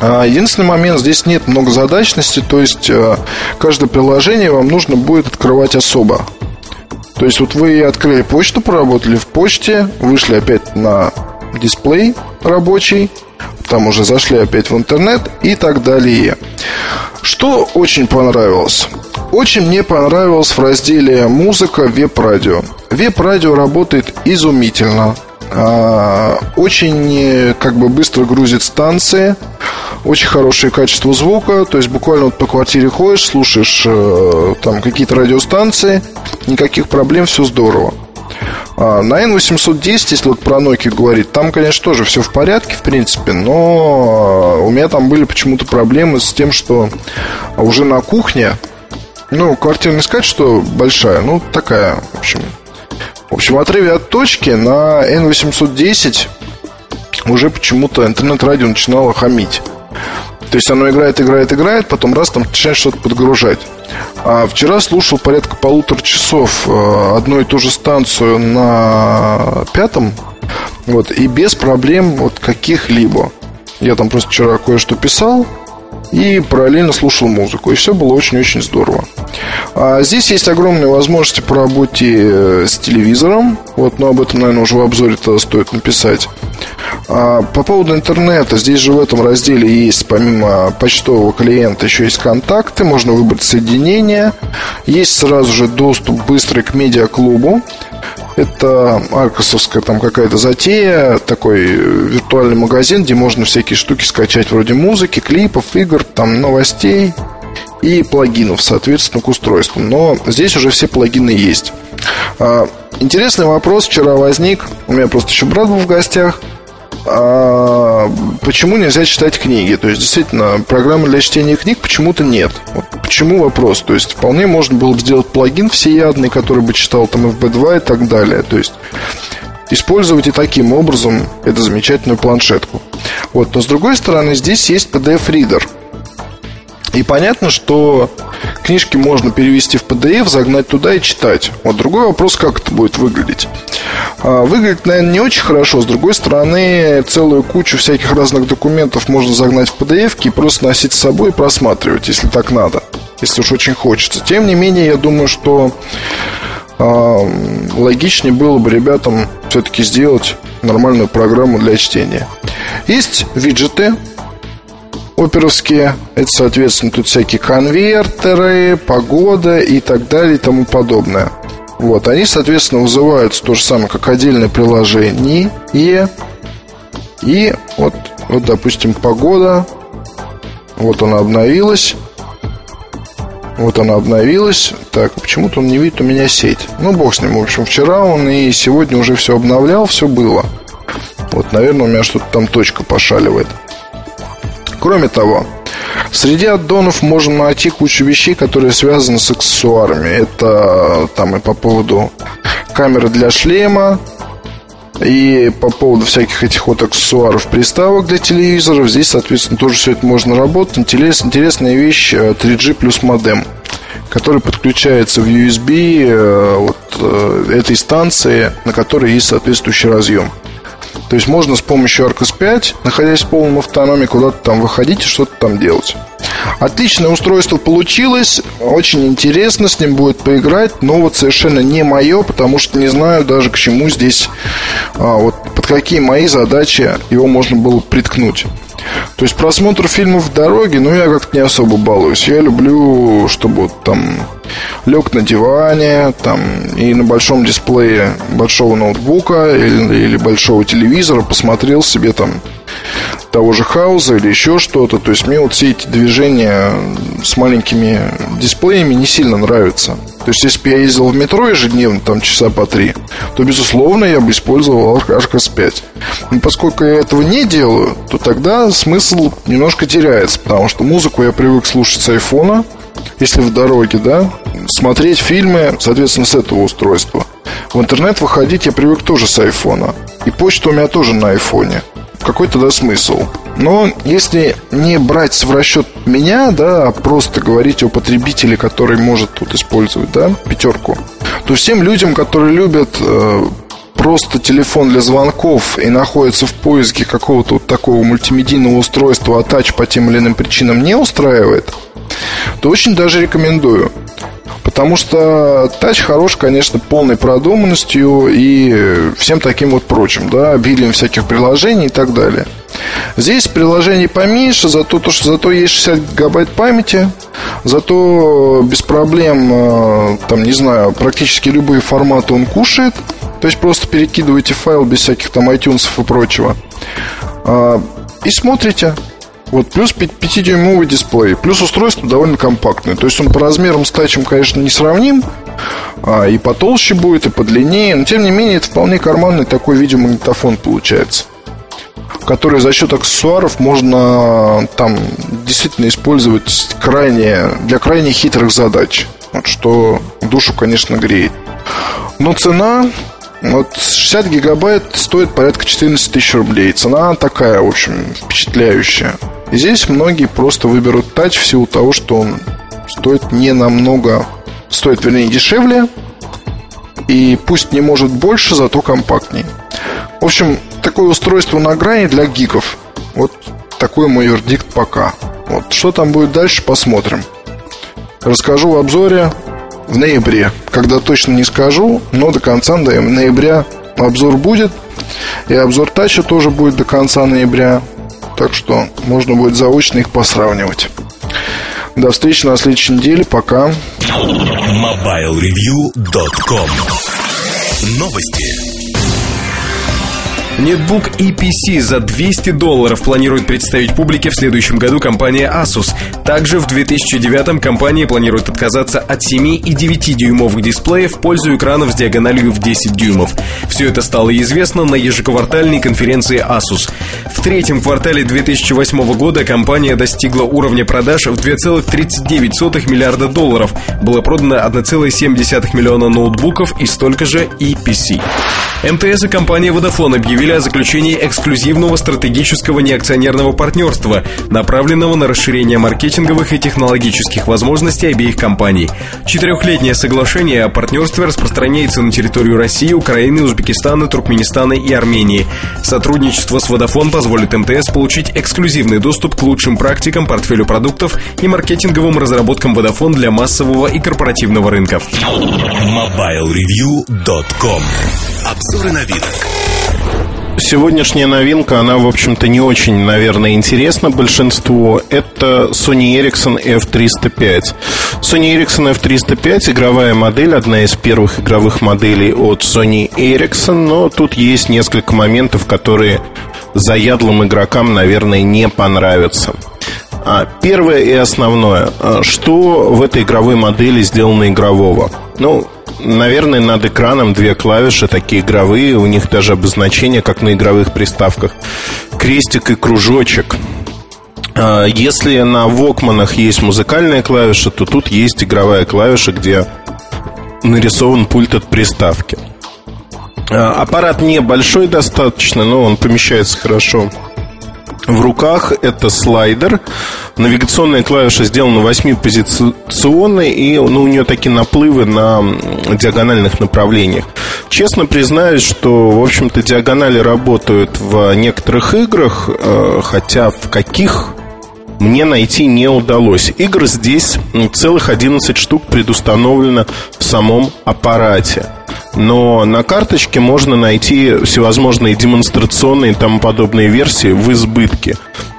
А, единственный момент, здесь нет многозадачности, то есть а, каждое приложение вам нужно будет открывать особо. То есть вот вы открыли почту, поработали в почте, вышли опять на дисплей рабочий, там уже зашли опять в интернет и так далее. Что очень понравилось? Очень мне понравилось в разделе «Музыка» веб-радио. Веб-радио работает изумительно. А, очень как бы быстро грузит станции, очень хорошее качество звука, то есть буквально вот по квартире ходишь, слушаешь э, там какие-то радиостанции, никаких проблем, все здорово. А на N810, если вот про Nokia говорить, там, конечно, тоже все в порядке, в принципе, но у меня там были почему-то проблемы с тем, что уже на кухне, ну, квартира не сказать, что большая, ну, такая, в общем. В общем, отрыве от точки на N810 уже почему-то интернет-радио начинало хамить. То есть оно играет, играет, играет, потом раз там начинает что-то подгружать. А вчера слушал порядка полутора часов э, одну и ту же станцию на пятом, вот, и без проблем вот каких-либо. Я там просто вчера кое-что писал, и параллельно слушал музыку. И все было очень-очень здорово. А здесь есть огромные возможности по работе э, с телевизором. Вот, но об этом, наверное, уже в обзоре -то стоит написать. А по поводу интернета, здесь же в этом разделе есть, помимо почтового клиента, еще есть контакты, можно выбрать соединение. Есть сразу же доступ быстрый к медиаклубу. Это аркасовская там какая-то затея, такой виртуальный магазин, где можно всякие штуки скачать вроде музыки, клипов, игр, там новостей и плагинов, соответственно, к устройству. Но здесь уже все плагины есть. А, интересный вопрос вчера возник. У меня просто еще брат был в гостях – а почему нельзя читать книги? То есть, действительно, программы для чтения книг почему-то нет. Вот почему вопрос? То есть, вполне можно было бы сделать плагин всеядный, который бы читал там FB2 и так далее. То есть, использовать и таким образом эту замечательную планшетку. Вот. Но, с другой стороны, здесь есть PDF-ридер – и понятно, что книжки можно перевести в PDF, загнать туда и читать. Вот другой вопрос, как это будет выглядеть. А, выглядит, наверное, не очень хорошо. С другой стороны, целую кучу всяких разных документов можно загнать в PDF и просто носить с собой и просматривать, если так надо. Если уж очень хочется. Тем не менее, я думаю, что э, логичнее было бы ребятам все-таки сделать нормальную программу для чтения. Есть виджеты, оперовские. Это, соответственно, тут всякие конвертеры, погода и так далее и тому подобное. Вот, они, соответственно, вызываются то же самое, как отдельное приложение. И вот, вот, допустим, погода. Вот она обновилась. Вот она обновилась. Так, почему-то он не видит у меня сеть. Ну, бог с ним. В общем, вчера он и сегодня уже все обновлял, все было. Вот, наверное, у меня что-то там точка пошаливает. Кроме того, среди аддонов можно найти кучу вещей, которые связаны с аксессуарами. Это там и по поводу камеры для шлема, и по поводу всяких этих вот аксессуаров, приставок для телевизоров, здесь, соответственно, тоже все это можно работать. Интерес, интересная вещь 3G э, плюс модем, который подключается в USB э, вот э, этой станции, на которой есть соответствующий разъем. То есть можно с помощью Arcos 5, находясь в полном автономии, куда-то там выходить и что-то там делать. Отличное устройство получилось, очень интересно с ним будет поиграть, но вот совершенно не мое, потому что не знаю даже к чему здесь, а, вот под какие мои задачи его можно было приткнуть. То есть просмотр фильмов в дороге, ну, я как-то не особо балуюсь. Я люблю, чтобы вот там лег на диване, там, и на большом дисплее большого ноутбука или, или большого телевизора посмотрел себе там того же хауза или еще что-то. То есть мне вот все эти движения с маленькими дисплеями не сильно нравятся. То есть если бы я ездил в метро ежедневно, там часа по три, то, безусловно, я бы использовал Arcos 5. Но поскольку я этого не делаю, то тогда смысл немножко теряется, потому что музыку я привык слушать с айфона, если в дороге, да, смотреть фильмы, соответственно, с этого устройства. В интернет выходить я привык тоже с айфона. И почта у меня тоже на айфоне какой тогда смысл? Но если не брать в расчет меня, да, а просто говорить о потребителе, который может тут использовать, да, пятерку, то всем людям, которые любят э, просто телефон для звонков и находятся в поиске какого-то вот такого мультимедийного устройства, а тач по тем или иным причинам не устраивает, то очень даже рекомендую. Потому что тач хорош, конечно, полной продуманностью и всем таким вот прочим, да, обилием всяких приложений и так далее. Здесь приложений поменьше, зато, то, что, зато есть 60 гигабайт памяти, зато без проблем, э, там, не знаю, практически любые форматы он кушает. То есть просто перекидываете файл без всяких там iTunes и прочего. А, и смотрите. Вот, плюс 5-дюймовый дисплей, плюс устройство довольно компактное. То есть он по размерам с тачем, конечно, не сравним, а, и потолще будет, и подлиннее, но тем не менее это вполне карманный такой видеомагнитофон получается который за счет аксессуаров можно там действительно использовать крайне, для крайне хитрых задач. Вот, что душу, конечно, греет. Но цена вот 60 гигабайт стоит порядка 14 тысяч рублей. Цена такая, в общем, впечатляющая. Здесь многие просто выберут тач в силу того, что он стоит не намного, стоит, вернее, дешевле, и пусть не может больше, зато компактнее. В общем, такое устройство на грани для гиков. Вот такой мой вердикт пока. Вот что там будет дальше, посмотрим. Расскажу в обзоре в ноябре. Когда точно не скажу, но до конца ноября обзор будет. И обзор тача тоже будет до конца ноября. Так что можно будет заочно их посравнивать. До встречи на следующей неделе. Пока. MobileReview.com Новости. Нетбук EPC за 200 долларов планирует представить публике в следующем году компания Asus. Также в 2009 компания планирует отказаться от 7 и 9-дюймовых дисплеев в пользу экранов с диагональю в 10 дюймов. Все это стало известно на ежеквартальной конференции Asus. В третьем квартале 2008 года компания достигла уровня продаж в 2,39 миллиарда долларов. Было продано 1,7 миллиона ноутбуков и столько же EPC. МТС и компания Vodafone объявили о заключении эксклюзивного стратегического неакционерного партнерства, направленного на расширение маркетинговых и технологических возможностей обеих компаний. Четырехлетнее соглашение о партнерстве распространяется на территорию России, Украины, Узбекистана, Туркменистана и Армении. Сотрудничество с Vodafone позволит МТС получить эксклюзивный доступ к лучшим практикам, портфелю продуктов и маркетинговым разработкам Vodafone для массового и корпоративного рынков. MobileReview.com Обзоры новинок. Сегодняшняя новинка, она, в общем-то, не очень, наверное, интересна большинству. Это Sony Ericsson F305. Sony Ericsson F305 игровая модель, одна из первых игровых моделей от Sony Ericsson, но тут есть несколько моментов, которые заядлым игрокам, наверное, не понравятся. А, первое и основное. А, что в этой игровой модели сделано игрового? Ну, наверное, над экраном две клавиши, такие игровые, у них даже обозначение, как на игровых приставках. Крестик и кружочек. А, если на Вокманах есть музыкальная клавиша, то тут есть игровая клавиша, где нарисован пульт от приставки. А, аппарат небольшой достаточно, но он помещается хорошо в руках. Это слайдер. Навигационная клавиша сделана 8-позиционной, и ну, у нее такие наплывы на диагональных направлениях. Честно признаюсь, что, в общем-то, диагонали работают в некоторых играх, э, хотя в каких мне найти не удалось. Игр здесь целых 11 штук предустановлено в самом аппарате. Но на карточке можно найти всевозможные демонстрационные и тому подобные версии в избытке.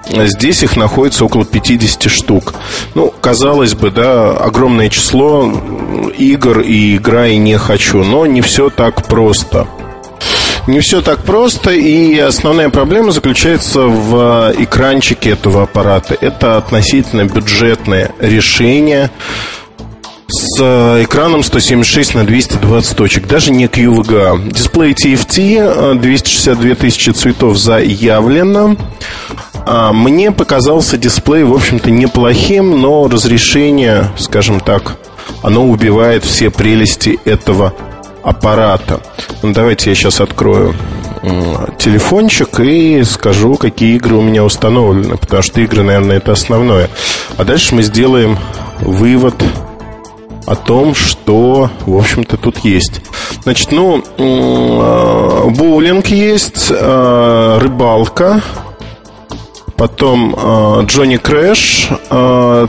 Здесь их находится около 50 штук. Ну, казалось бы, да, огромное число игр и игра и не хочу, но не все так просто. Не все так просто, и основная проблема заключается в экранчике этого аппарата. Это относительно бюджетное решение с экраном 176 на 220 точек, даже не QVGA. Дисплей TFT, 262 тысячи цветов заявлено. А, мне показался дисплей, в общем-то, неплохим, но разрешение, скажем так, оно убивает все прелести этого аппарата. Ну, давайте я сейчас открою телефончик и скажу, какие игры у меня установлены, потому что игры, наверное, это основное. А дальше мы сделаем вывод о том, что, в общем-то, тут есть. Значит, ну, а, боулинг есть, а, рыбалка, Потом э, Johnny Crash, э,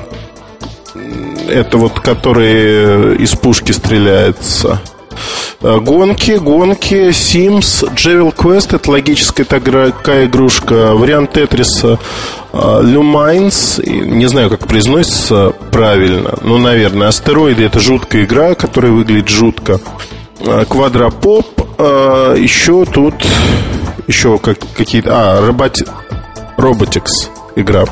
это вот который из пушки стреляется. Э, гонки, гонки, Sims, Jewel Quest, это логическая такая игрушка, вариант Тетриса, Lumines, не знаю, как произносится правильно, ну, наверное, Астероиды это жуткая игра, которая выглядит жутко. Quadrapop, еще тут еще как, какие-то... А, робот, Robotics игра.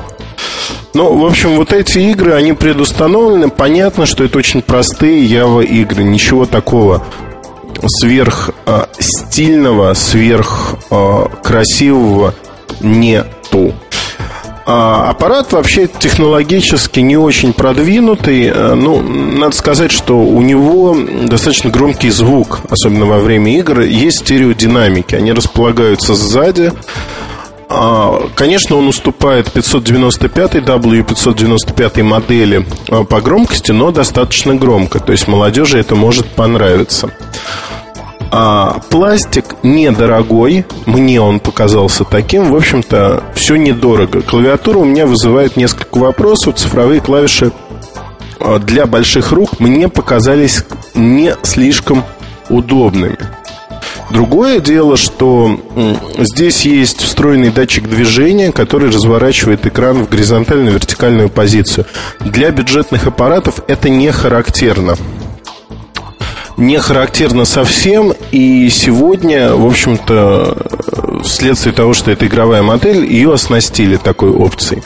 Ну, в общем, вот эти игры, они предустановлены. Понятно, что это очень простые Java игры. Ничего такого сверх э, стильного, сверх э, красивого нету. А аппарат вообще технологически не очень продвинутый. Э, ну, надо сказать, что у него достаточно громкий звук, особенно во время игр. Есть стереодинамики. Они располагаются сзади. А, конечно, он уступает 595 W595 модели а, по громкости, но достаточно громко. То есть молодежи это может понравиться. А пластик недорогой, мне он показался таким. В общем-то, все недорого. Клавиатура у меня вызывает несколько вопросов. Цифровые клавиши а, для больших рук мне показались не слишком удобными. Другое дело, что здесь есть встроенный датчик движения, который разворачивает экран в горизонтальную вертикальную позицию. Для бюджетных аппаратов это не характерно. не характерно совсем. И сегодня, в общем-то, вследствие того, что это игровая модель, ее оснастили такой опцией.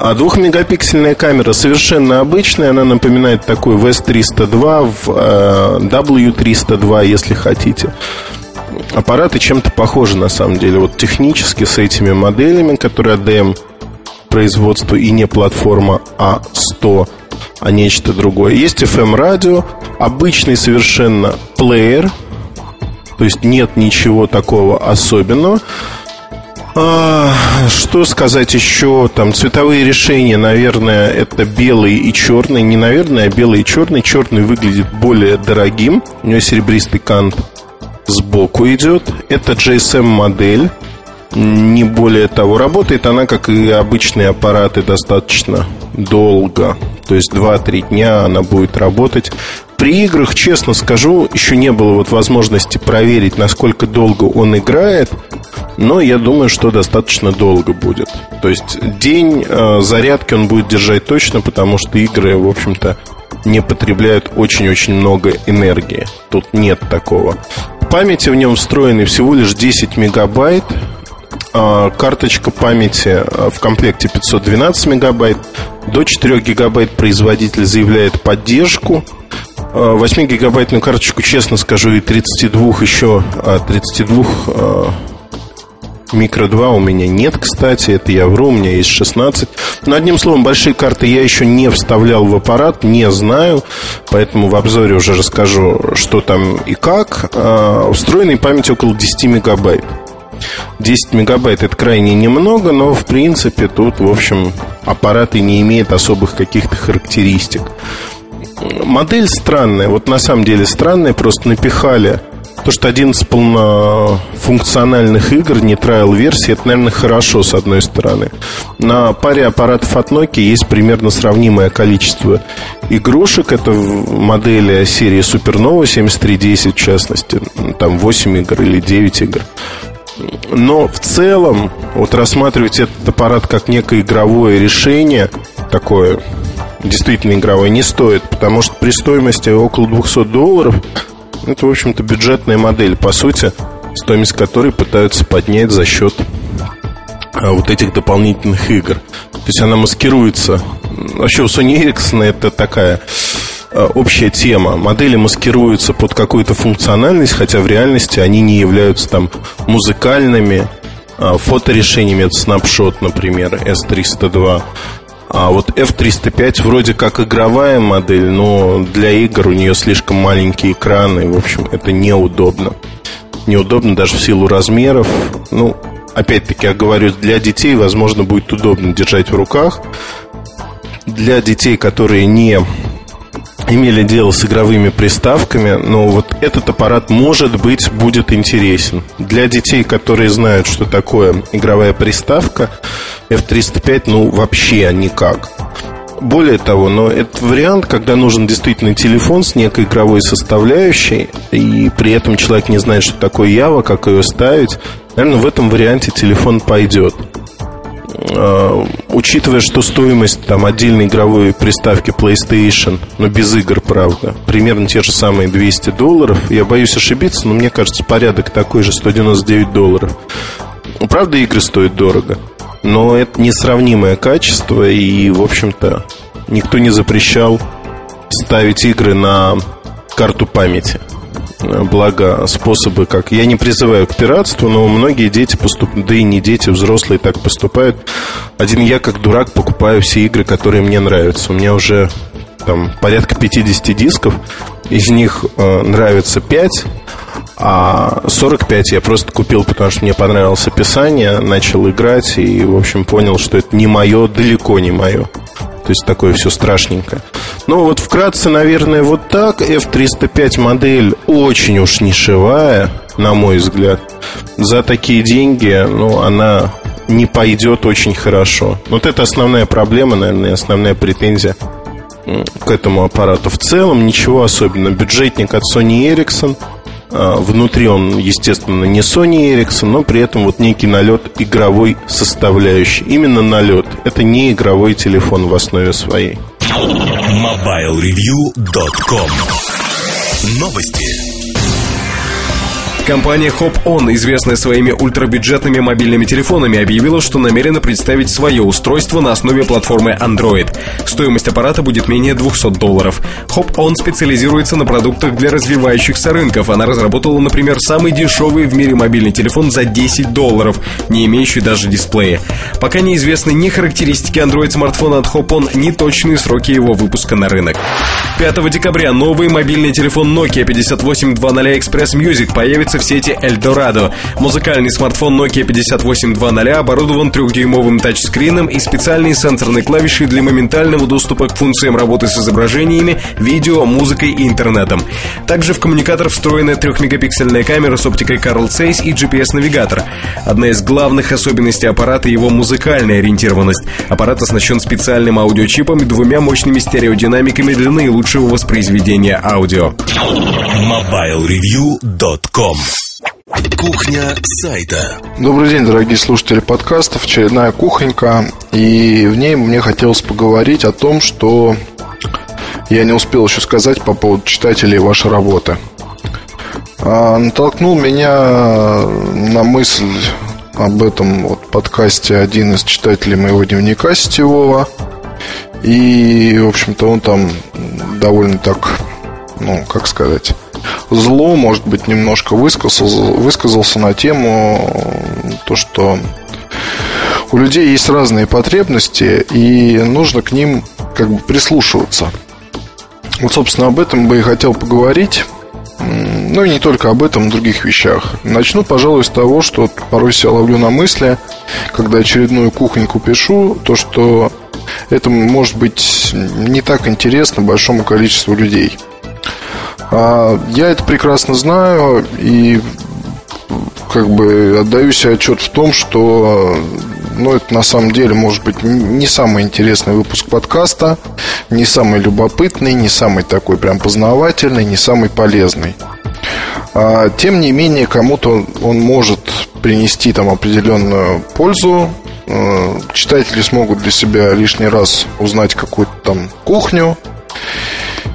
А двухмегапиксельная камера совершенно обычная, она напоминает такой VS302, W302, если хотите аппараты чем-то похожи на самом деле. Вот технически с этими моделями, которые ADM производство и не платформа А100, а нечто другое. Есть FM-радио, обычный совершенно плеер, то есть нет ничего такого особенного. А, что сказать еще? Там цветовые решения, наверное, это белый и черный. Не наверное, а белый и черный. Черный выглядит более дорогим. У него серебристый кант сбоку идет. Это GSM модель. Не более того, работает она, как и обычные аппараты, достаточно долго. То есть 2-3 дня она будет работать. При играх, честно скажу, еще не было вот возможности проверить, насколько долго он играет. Но я думаю, что достаточно долго будет. То есть день э, зарядки он будет держать точно, потому что игры, в общем-то, не потребляют очень-очень много энергии. Тут нет такого. Памяти в нем встроены всего лишь 10 мегабайт. А, карточка памяти а, в комплекте 512 мегабайт. До 4 гигабайт производитель заявляет поддержку. 8-гигабайтную а, карточку, честно скажу, и 32 еще 32 Микро 2 у меня нет, кстати, это я вру, у меня есть 16. Но одним словом, большие карты я еще не вставлял в аппарат, не знаю, поэтому в обзоре уже расскажу, что там и как. А, встроенной памяти около 10 мегабайт. 10 мегабайт это крайне немного, но в принципе тут, в общем, аппарат и не имеет особых каких-то характеристик. Модель странная, вот на самом деле странная, просто напихали то, что 11 полнофункциональных игр, не трайл-версии, это, наверное, хорошо, с одной стороны. На паре аппаратов от Nokia есть примерно сравнимое количество игрушек. Это модели серии Supernova 7310, в частности. Там 8 игр или 9 игр. Но в целом, вот рассматривать этот аппарат как некое игровое решение, такое действительно игровое, не стоит, потому что при стоимости около 200 долларов это, в общем-то, бюджетная модель, по сути, стоимость которой пытаются поднять за счет а, вот этих дополнительных игр. То есть она маскируется. Вообще у Sony Ericsson это такая а, общая тема. Модели маскируются под какую-то функциональность, хотя в реальности они не являются там музыкальными, а, фоторешениями, это Snapshot, например, S302. А вот F305 вроде как игровая модель, но для игр у нее слишком маленькие экраны. В общем, это неудобно. Неудобно даже в силу размеров. Ну, опять-таки, я говорю, для детей, возможно, будет удобно держать в руках. Для детей, которые не имели дело с игровыми приставками, но вот этот аппарат, может быть, будет интересен. Для детей, которые знают, что такое игровая приставка, F305, ну, вообще никак. Более того, но этот вариант, когда нужен действительно телефон с некой игровой составляющей, и при этом человек не знает, что такое Ява, как ее ставить, наверное, в этом варианте телефон пойдет. А, учитывая, что стоимость там отдельной игровой приставки PlayStation, но без игр, правда, примерно те же самые 200 долларов, я боюсь ошибиться, но мне кажется, порядок такой же 199 долларов. Правда, игры стоят дорого, но это несравнимое качество, и, в общем-то, никто не запрещал ставить игры на карту памяти. Благо, способы как... Я не призываю к пиратству, но многие дети поступают, да и не дети, взрослые так поступают. Один я, как дурак, покупаю все игры, которые мне нравятся. У меня уже там порядка 50 дисков, из них э, нравится 5, а 45 я просто купил, потому что мне понравилось описание, начал играть и, в общем, понял, что это не мое, далеко не мое. То есть такое все страшненькое. Ну вот вкратце, наверное, вот так. F305 модель очень уж нишевая, на мой взгляд. За такие деньги, ну, она не пойдет очень хорошо. Вот это основная проблема, наверное, основная претензия к этому аппарату. В целом ничего особенного. Бюджетник от Sony Ericsson – внутри он, естественно, не Sony Ericsson, но при этом вот некий налет игровой составляющий. Именно налет. Это не игровой телефон в основе своей. MobileReview.com Новости. Компания Hop On, известная своими ультрабюджетными мобильными телефонами, объявила, что намерена представить свое устройство на основе платформы Android. Стоимость аппарата будет менее 200 долларов. Hop On специализируется на продуктах для развивающихся рынков. Она разработала, например, самый дешевый в мире мобильный телефон за 10 долларов, не имеющий даже дисплея. Пока неизвестны ни характеристики Android-смартфона от Hop On, ни точные сроки его выпуска на рынок. 5 декабря новый мобильный телефон Nokia 5820 Express Music появится появится в сети Eldorado. Музыкальный смартфон Nokia 5820 оборудован трехдюймовым тачскрином и специальной сенсорной клавишей для моментального доступа к функциям работы с изображениями, видео, музыкой и интернетом. Также в коммуникатор встроена трехмегапиксельная камера с оптикой Carl Zeiss и GPS-навигатор. Одна из главных особенностей аппарата – его музыкальная ориентированность. Аппарат оснащен специальным аудиочипом и двумя мощными стереодинамиками для наилучшего воспроизведения аудио. MobileReview.com Кухня сайта. Добрый день, дорогие слушатели подкастов. Очередная кухонька. И в ней мне хотелось поговорить о том, что я не успел еще сказать по поводу читателей вашей работы. А, натолкнул меня на мысль об этом вот подкасте один из читателей моего дневника сетевого. И, в общем-то, он там довольно так, ну, как сказать, зло, может быть, немножко высказался, высказался на тему то, что у людей есть разные потребности, и нужно к ним как бы прислушиваться. Вот, собственно, об этом бы и хотел поговорить. Ну и не только об этом, других вещах. Начну, пожалуй, с того, что порой себя ловлю на мысли, когда очередную кухоньку пишу, то, что это может быть не так интересно большому количеству людей – я это прекрасно знаю и как бы отдаю себе отчет в том, что ну, это на самом деле может быть не самый интересный выпуск подкаста, не самый любопытный, не самый такой прям познавательный, не самый полезный. А, тем не менее, кому-то он может принести там определенную пользу. А, читатели смогут для себя лишний раз узнать какую-то там кухню,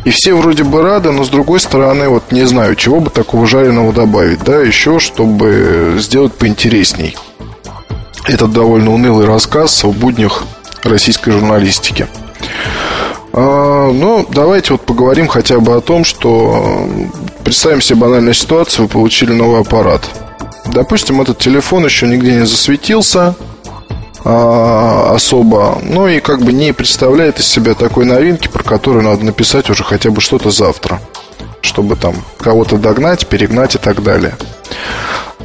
и все вроде бы рады, но с другой стороны, вот не знаю, чего бы такого жареного добавить, да, еще, чтобы сделать поинтересней. Этот довольно унылый рассказ о буднях российской журналистики. А, ну, давайте вот поговорим хотя бы о том, что представим себе банальную ситуацию, вы получили новый аппарат. Допустим, этот телефон еще нигде не засветился, а, особо. Ну и как бы не представляет из себя такой новинки, про которую надо написать уже хотя бы что-то завтра, чтобы там кого-то догнать, перегнать и так далее.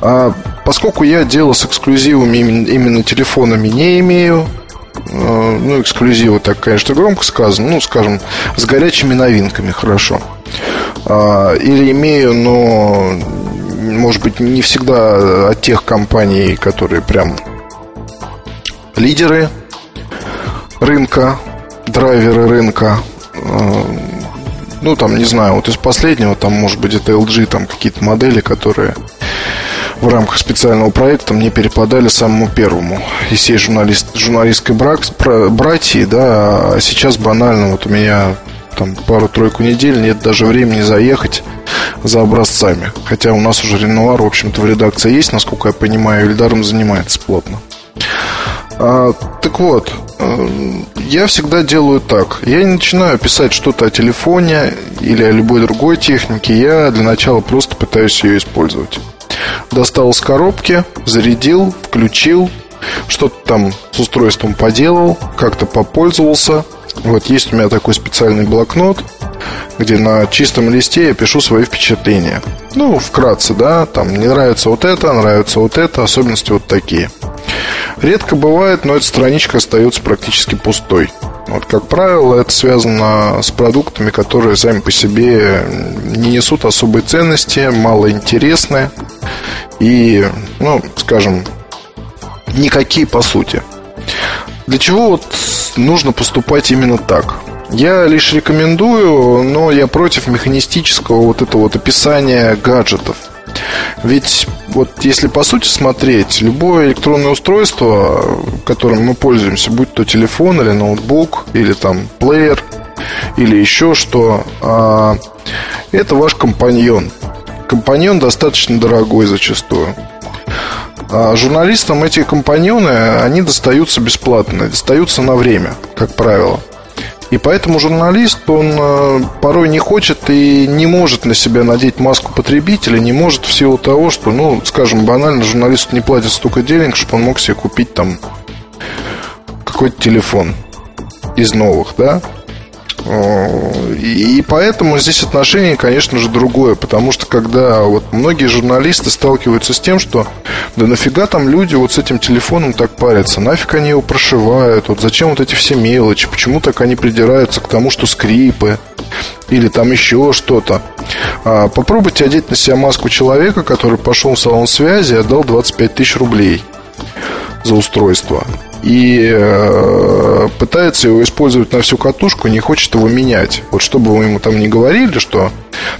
А, поскольку я дело с эксклюзивами именно, именно телефонами не имею, а, ну, эксклюзивы так, конечно, громко сказано, ну, скажем, с горячими новинками, хорошо. А, или имею, но, может быть, не всегда от тех компаний, которые прям лидеры рынка, драйверы рынка. Э, ну, там, не знаю, вот из последнего, там, может быть, это LG, там какие-то модели, которые в рамках специального проекта мне перепадали самому первому из всей журналист, журналистской брак, братьи, да, а сейчас банально вот у меня там пару-тройку недель нет даже времени заехать за образцами. Хотя у нас уже Ренуар, в общем-то, в редакции есть, насколько я понимаю, Ильдаром занимается плотно. А, так вот, э, я всегда делаю так. Я не начинаю писать что-то о телефоне или о любой другой технике. Я для начала просто пытаюсь ее использовать. Достал из коробки, зарядил, включил, что-то там с устройством поделал, как-то попользовался. Вот есть у меня такой специальный блокнот, где на чистом листе я пишу свои впечатления. Ну, вкратце, да, там не нравится вот это, нравится вот это, особенности вот такие – Редко бывает, но эта страничка остается практически пустой. Вот, как правило, это связано с продуктами, которые сами по себе не несут особой ценности, мало интересны и, ну, скажем, никакие по сути. Для чего вот нужно поступать именно так? Я лишь рекомендую, но я против механистического вот этого вот описания гаджетов – ведь вот если по сути смотреть, любое электронное устройство, которым мы пользуемся, будь то телефон или ноутбук, или там плеер, или еще что, а, Это ваш компаньон. Компаньон достаточно дорогой зачастую. А журналистам эти компаньоны, они достаются бесплатно, достаются на время, как правило. И поэтому журналист, он э, порой не хочет и не может на себя надеть маску потребителя, не может в силу того, что, ну, скажем, банально, журналисту не платят столько денег, чтобы он мог себе купить там какой-то телефон из новых, да? И поэтому здесь отношение, конечно же, другое. Потому что когда вот многие журналисты сталкиваются с тем, что да нафига там люди вот с этим телефоном так парятся, нафиг они его прошивают, вот зачем вот эти все мелочи, почему так они придираются к тому, что скрипы или там еще что-то. А, попробуйте одеть на себя маску человека, который пошел в салон связи и отдал 25 тысяч рублей за устройство и э, пытается его использовать на всю катушку, не хочет его менять. Вот чтобы вы ему там не говорили, что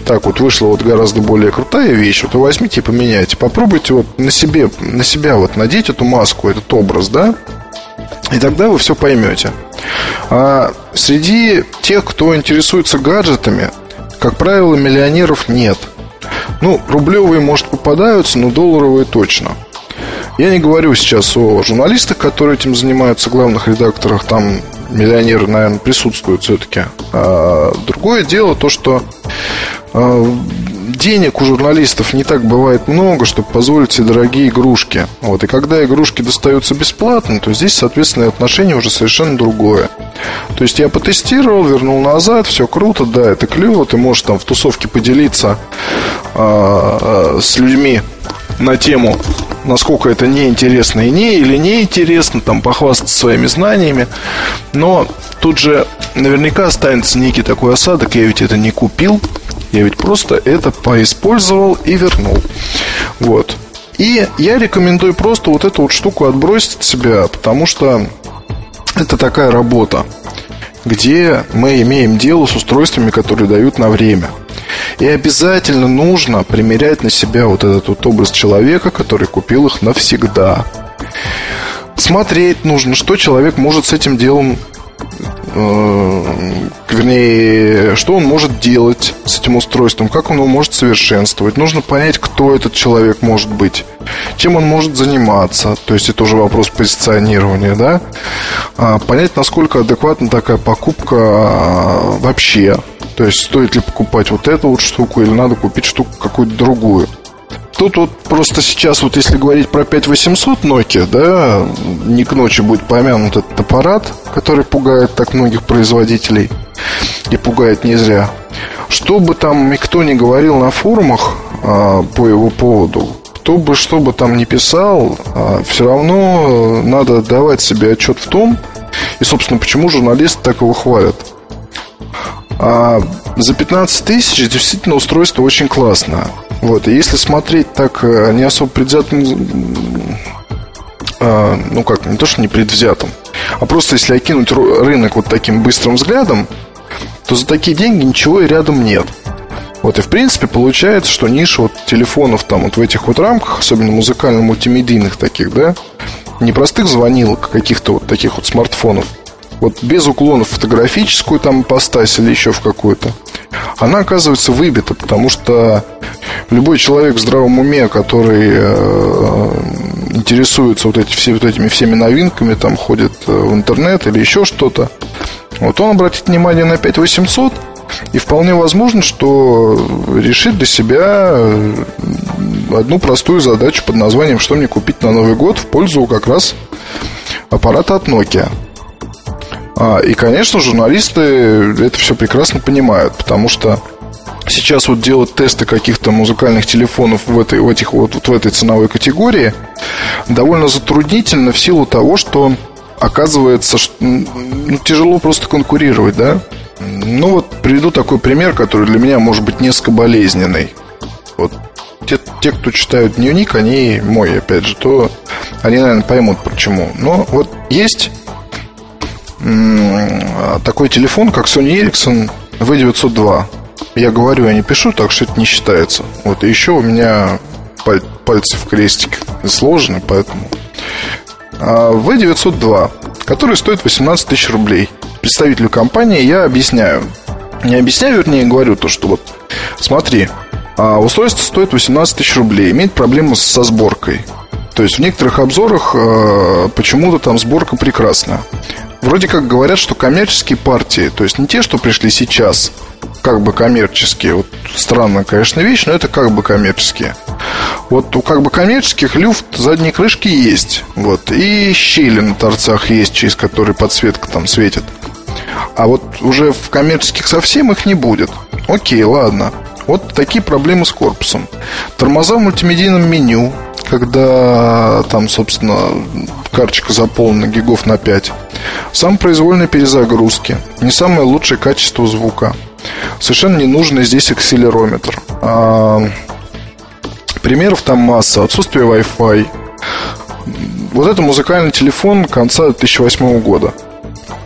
так вот вышла вот гораздо более крутая вещь, вот возьмите и поменяйте. Попробуйте вот на себе, на себя вот надеть эту маску, этот образ, да, и тогда вы все поймете. А среди тех, кто интересуется гаджетами, как правило, миллионеров нет. Ну, рублевые, может, попадаются, но долларовые точно – я не говорю сейчас о журналистах, которые этим занимаются, главных редакторах, там миллионеры, наверное, присутствуют все-таки. А другое дело то, что а, денег у журналистов не так бывает много, чтобы позволить себе дорогие игрушки. Вот. И когда игрушки достаются бесплатно, то здесь, соответственно, отношение уже совершенно другое. То есть я потестировал, вернул назад, все круто, да, это клево, ты можешь там в тусовке поделиться а, а, с людьми на тему насколько это неинтересно и не, или неинтересно, там, похвастаться своими знаниями. Но тут же наверняка останется некий такой осадок, я ведь это не купил, я ведь просто это поиспользовал и вернул. Вот. И я рекомендую просто вот эту вот штуку отбросить от себя, потому что это такая работа, где мы имеем дело с устройствами, которые дают на время – и обязательно нужно примерять на себя вот этот вот образ человека, который купил их навсегда. Смотреть нужно, что человек может с этим делом вернее, что он может делать с этим устройством, как он его может совершенствовать. Нужно понять, кто этот человек может быть, чем он может заниматься. То есть это уже вопрос позиционирования, да? А, понять, насколько адекватна такая покупка а, вообще. То есть стоит ли покупать вот эту вот штуку или надо купить штуку какую-то другую. Тут вот просто сейчас, вот если говорить про 5800 Nokia, да, не к ночи будет помянут этот аппарат, который пугает так многих производителей и пугает не зря. Что бы там никто не говорил на форумах а, по его поводу, кто бы что бы там ни писал, а, все равно надо давать себе отчет в том, и, собственно, почему журналисты так его хвалят. А за 15 тысяч действительно устройство очень классное. Вот, и если смотреть так э, не особо предвзятым, э, ну как, не то, что не предвзятым, а просто если окинуть рынок вот таким быстрым взглядом, то за такие деньги ничего и рядом нет. Вот, и в принципе получается, что ниша вот телефонов там вот в этих вот рамках, особенно музыкально-мультимедийных таких, да, не простых звонилок, а каких-то вот таких вот смартфонов, вот без уклона в фотографическую там ипостась или еще в какую-то, она оказывается выбита, потому что любой человек в здравом уме, который э, интересуется вот, эти, все, вот этими всеми новинками, там ходит э, в интернет или еще что-то, вот он обратит внимание на 5800 и вполне возможно, что решит для себя э, одну простую задачу под названием «Что мне купить на Новый год?» в пользу как раз аппарата от Nokia. А, и, конечно, журналисты это все прекрасно понимают, потому что сейчас вот делать тесты каких-то музыкальных телефонов в этой, в этих, вот, вот в этой ценовой категории довольно затруднительно в силу того, что оказывается, что, ну, тяжело просто конкурировать, да? Ну вот приведу такой пример, который для меня может быть несколько болезненный. Вот те, те, кто читают дневник, они мой, опять же, то они, наверное, поймут почему. Но вот есть такой телефон, как Sony Ericsson V902. Я говорю, я не пишу, так что это не считается. Вот, и еще у меня паль- пальцы в крестик сложены, поэтому... А V902, который стоит 18 тысяч рублей. Представителю компании я объясняю, Не объясняю, вернее, говорю то, что вот смотри, а устройство стоит 18 тысяч рублей, имеет проблему со сборкой. То есть в некоторых обзорах э, почему-то там сборка прекрасная. Вроде как говорят, что коммерческие партии, то есть не те, что пришли сейчас, как бы коммерческие. Вот странная, конечно, вещь, но это как бы коммерческие. Вот у как бы коммерческих люфт задней крышки есть. Вот. И щели на торцах есть, через которые подсветка там светит. А вот уже в коммерческих совсем их не будет. Окей, ладно. Вот такие проблемы с корпусом. Тормоза в мультимедийном меню, когда там, собственно, карточка заполнена гигов на 5. Сам произвольной перезагрузки. Не самое лучшее качество звука. Совершенно не нужный здесь акселерометр. А, примеров там масса. Отсутствие Wi-Fi. Вот это музыкальный телефон конца 2008 года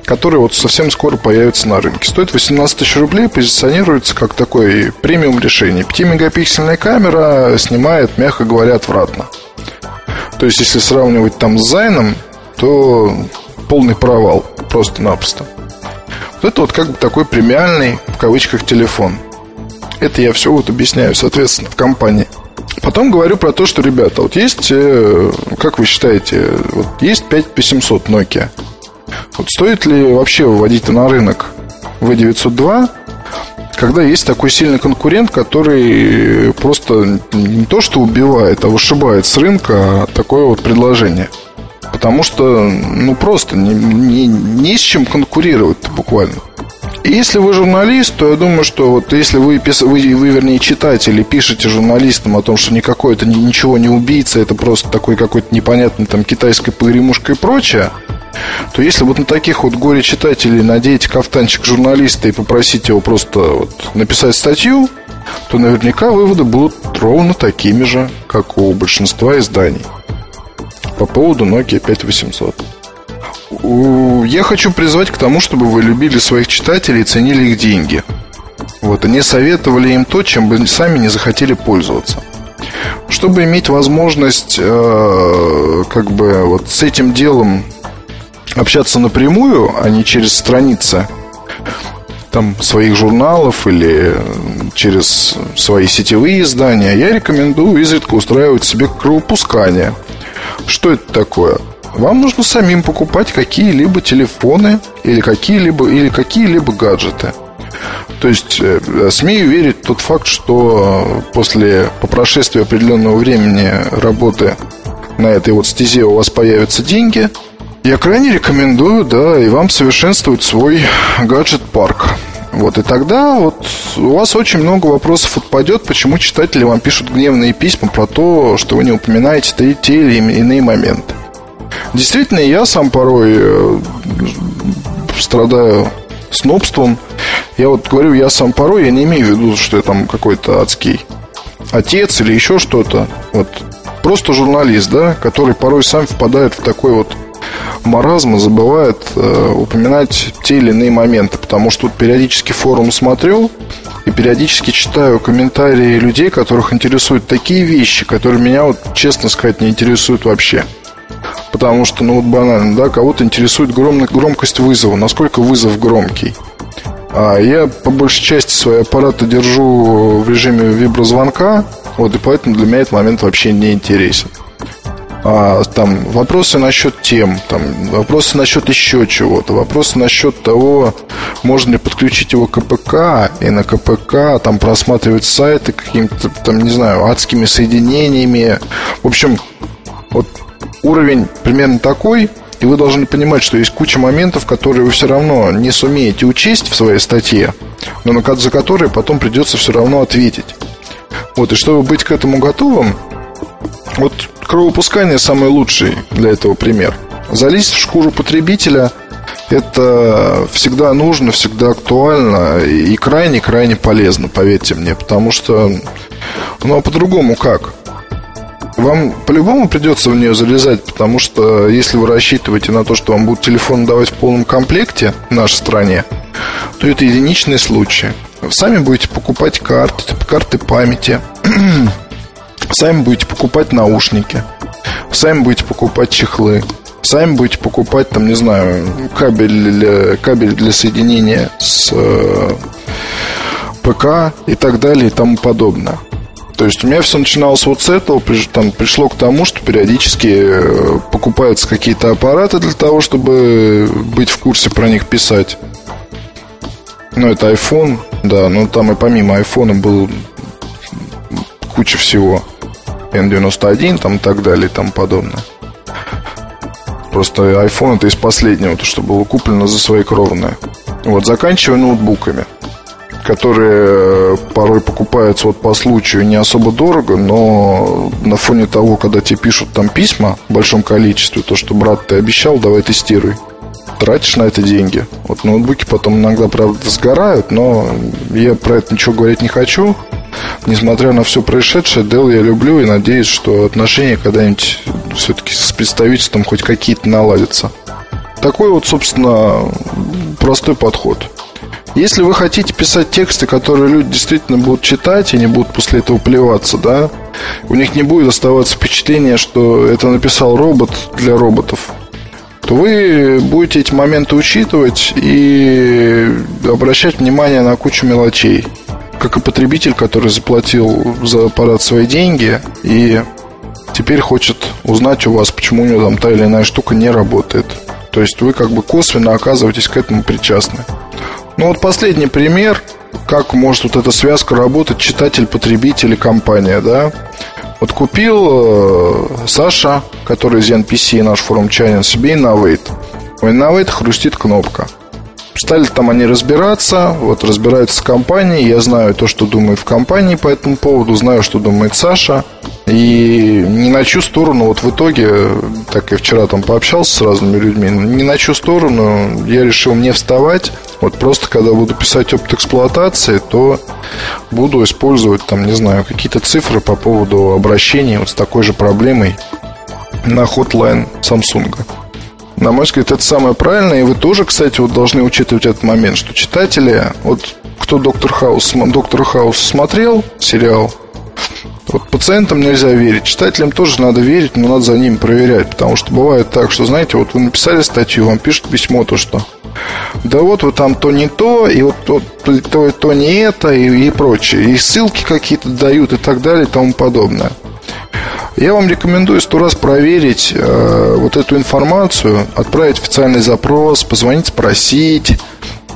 который вот совсем скоро появится на рынке. Стоит 18 тысяч рублей, позиционируется как такой премиум решение. 5-мегапиксельная камера снимает, мягко говоря, отвратно. То есть, если сравнивать там с Зайном, то полный провал, просто-напросто. Вот это вот как бы такой премиальный, в кавычках, телефон. Это я все вот объясняю, соответственно, в компании. Потом говорю про то, что, ребята, вот есть, э, как вы считаете, вот есть 5800 Nokia. Вот стоит ли вообще выводить на рынок V902, когда есть такой сильный конкурент, который просто не то что убивает, а вышибает с рынка такое вот предложение. Потому что, ну, просто не, не, не с чем конкурировать буквально. И если вы журналист, то я думаю, что вот если вы, вы, вы вернее, читатель и пишете журналистам о том, что никакой это ничего не убийца, это просто такой какой-то непонятный там китайской погремушка и прочее, то если вот на таких вот горе-читателей надеть кафтанчик журналиста и попросить его просто вот написать статью, то наверняка выводы будут ровно такими же, как у большинства изданий по поводу Nokia 5800. Я хочу призвать к тому, чтобы вы любили своих читателей и ценили их деньги. Вот, и не советовали им то, чем бы сами не захотели пользоваться. Чтобы иметь возможность э, как бы вот с этим делом общаться напрямую, а не через страницы там своих журналов или через свои сетевые издания, я рекомендую изредка устраивать себе кровопускание. Что это такое? Вам нужно самим покупать какие-либо телефоны или какие-либо или какие-либо гаджеты. То есть, э, смею верить в тот факт, что после, по прошествии определенного времени работы на этой вот стезе у вас появятся деньги – я крайне рекомендую, да, и вам совершенствовать свой гаджет-парк. Вот, и тогда вот у вас очень много вопросов отпадет, почему читатели вам пишут гневные письма про то, что вы не упоминаете те, те или иные моменты. Действительно, я сам порой э, страдаю снобством. Я вот говорю, я сам порой, я не имею в виду, что я там какой-то адский отец или еще что-то. Вот просто журналист, да, который порой сам впадает в такой вот маразма забывает э, упоминать те или иные моменты, потому что тут периодически форум смотрю и периодически читаю комментарии людей, которых интересуют такие вещи, которые меня, вот, честно сказать, не интересуют вообще. Потому что, ну вот банально, да, кого-то интересует гром... громкость вызова, насколько вызов громкий. А я по большей части свои аппараты держу в режиме виброзвонка, вот, и поэтому для меня этот момент вообще не интересен а, там вопросы насчет тем, там, вопросы насчет еще чего-то, вопросы насчет того, можно ли подключить его к КПК и на КПК там просматривать сайты какими-то, там, не знаю, адскими соединениями. В общем, вот уровень примерно такой, и вы должны понимать, что есть куча моментов, которые вы все равно не сумеете учесть в своей статье, но за которые потом придется все равно ответить. Вот, и чтобы быть к этому готовым, вот кровопускание самый лучший для этого пример. Залезть в шкуру потребителя это всегда нужно, всегда актуально и крайне-крайне полезно, поверьте мне, потому что, ну а по-другому как? Вам по-любому придется в нее залезать, потому что если вы рассчитываете на то, что вам будут телефон давать в полном комплекте в нашей стране, то это единичный случай. Вы сами будете покупать карты, карты памяти, Сами будете покупать наушники, сами будете покупать чехлы, сами будете покупать, там, не знаю, кабель для, кабель для соединения с э, ПК и так далее и тому подобное. То есть у меня все начиналось вот с этого, там пришло к тому, что периодически э, покупаются какие-то аппараты для того, чтобы быть в курсе про них писать. Ну, это iPhone, да, но там и помимо iPhone был куча всего. N91 там и так далее и тому подобное. Просто iPhone это из последнего, то, что было куплено за свои кровные. Вот, заканчивая ноутбуками которые э, порой покупаются вот по случаю не особо дорого, но на фоне того, когда тебе пишут там письма в большом количестве, то, что брат, ты обещал, давай тестируй. Тратишь на это деньги. Вот ноутбуки потом иногда, правда, сгорают, но я про это ничего говорить не хочу. Несмотря на все происшедшее, Dell я люблю и надеюсь, что отношения когда-нибудь все-таки с представительством хоть какие-то наладятся. Такой вот, собственно, простой подход. Если вы хотите писать тексты, которые люди действительно будут читать и не будут после этого плеваться, да, у них не будет оставаться впечатление, что это написал робот для роботов, то вы будете эти моменты учитывать и обращать внимание на кучу мелочей. Как и потребитель, который заплатил за аппарат свои деньги и теперь хочет узнать у вас, почему у него там та или иная штука не работает. То есть вы как бы косвенно оказываетесь к этому причастны. Ну вот последний пример, как может вот эта связка работать читатель, потребитель и компания, да? Вот купил э, Саша, который из NPC, наш форумчанин, себе Innovate. У Innovate хрустит кнопка. Стали там они разбираться, вот разбираются с компанией, я знаю то, что думает в компании по этому поводу, знаю, что думает Саша. И не на чью сторону, вот в итоге, так и вчера там пообщался с разными людьми, не на чью сторону я решил не вставать. Вот просто когда буду писать опыт эксплуатации, то буду использовать там, не знаю, какие-то цифры по поводу обращения вот с такой же проблемой на hotline Samsung. На мой взгляд, это самое правильное. И вы тоже, кстати, вот должны учитывать этот момент, что читатели, вот кто Доктор Хаус, Доктор Хаус смотрел сериал, вот пациентам нельзя верить, читателям тоже надо верить, но надо за ними проверять, потому что бывает так, что, знаете, вот вы написали статью, вам пишут письмо, то что да вот вы там то не то, и вот то, то, то, то не это, и, и прочее. И ссылки какие-то дают и так далее и тому подобное. Я вам рекомендую сто раз проверить э, вот эту информацию, отправить официальный запрос, позвонить, спросить.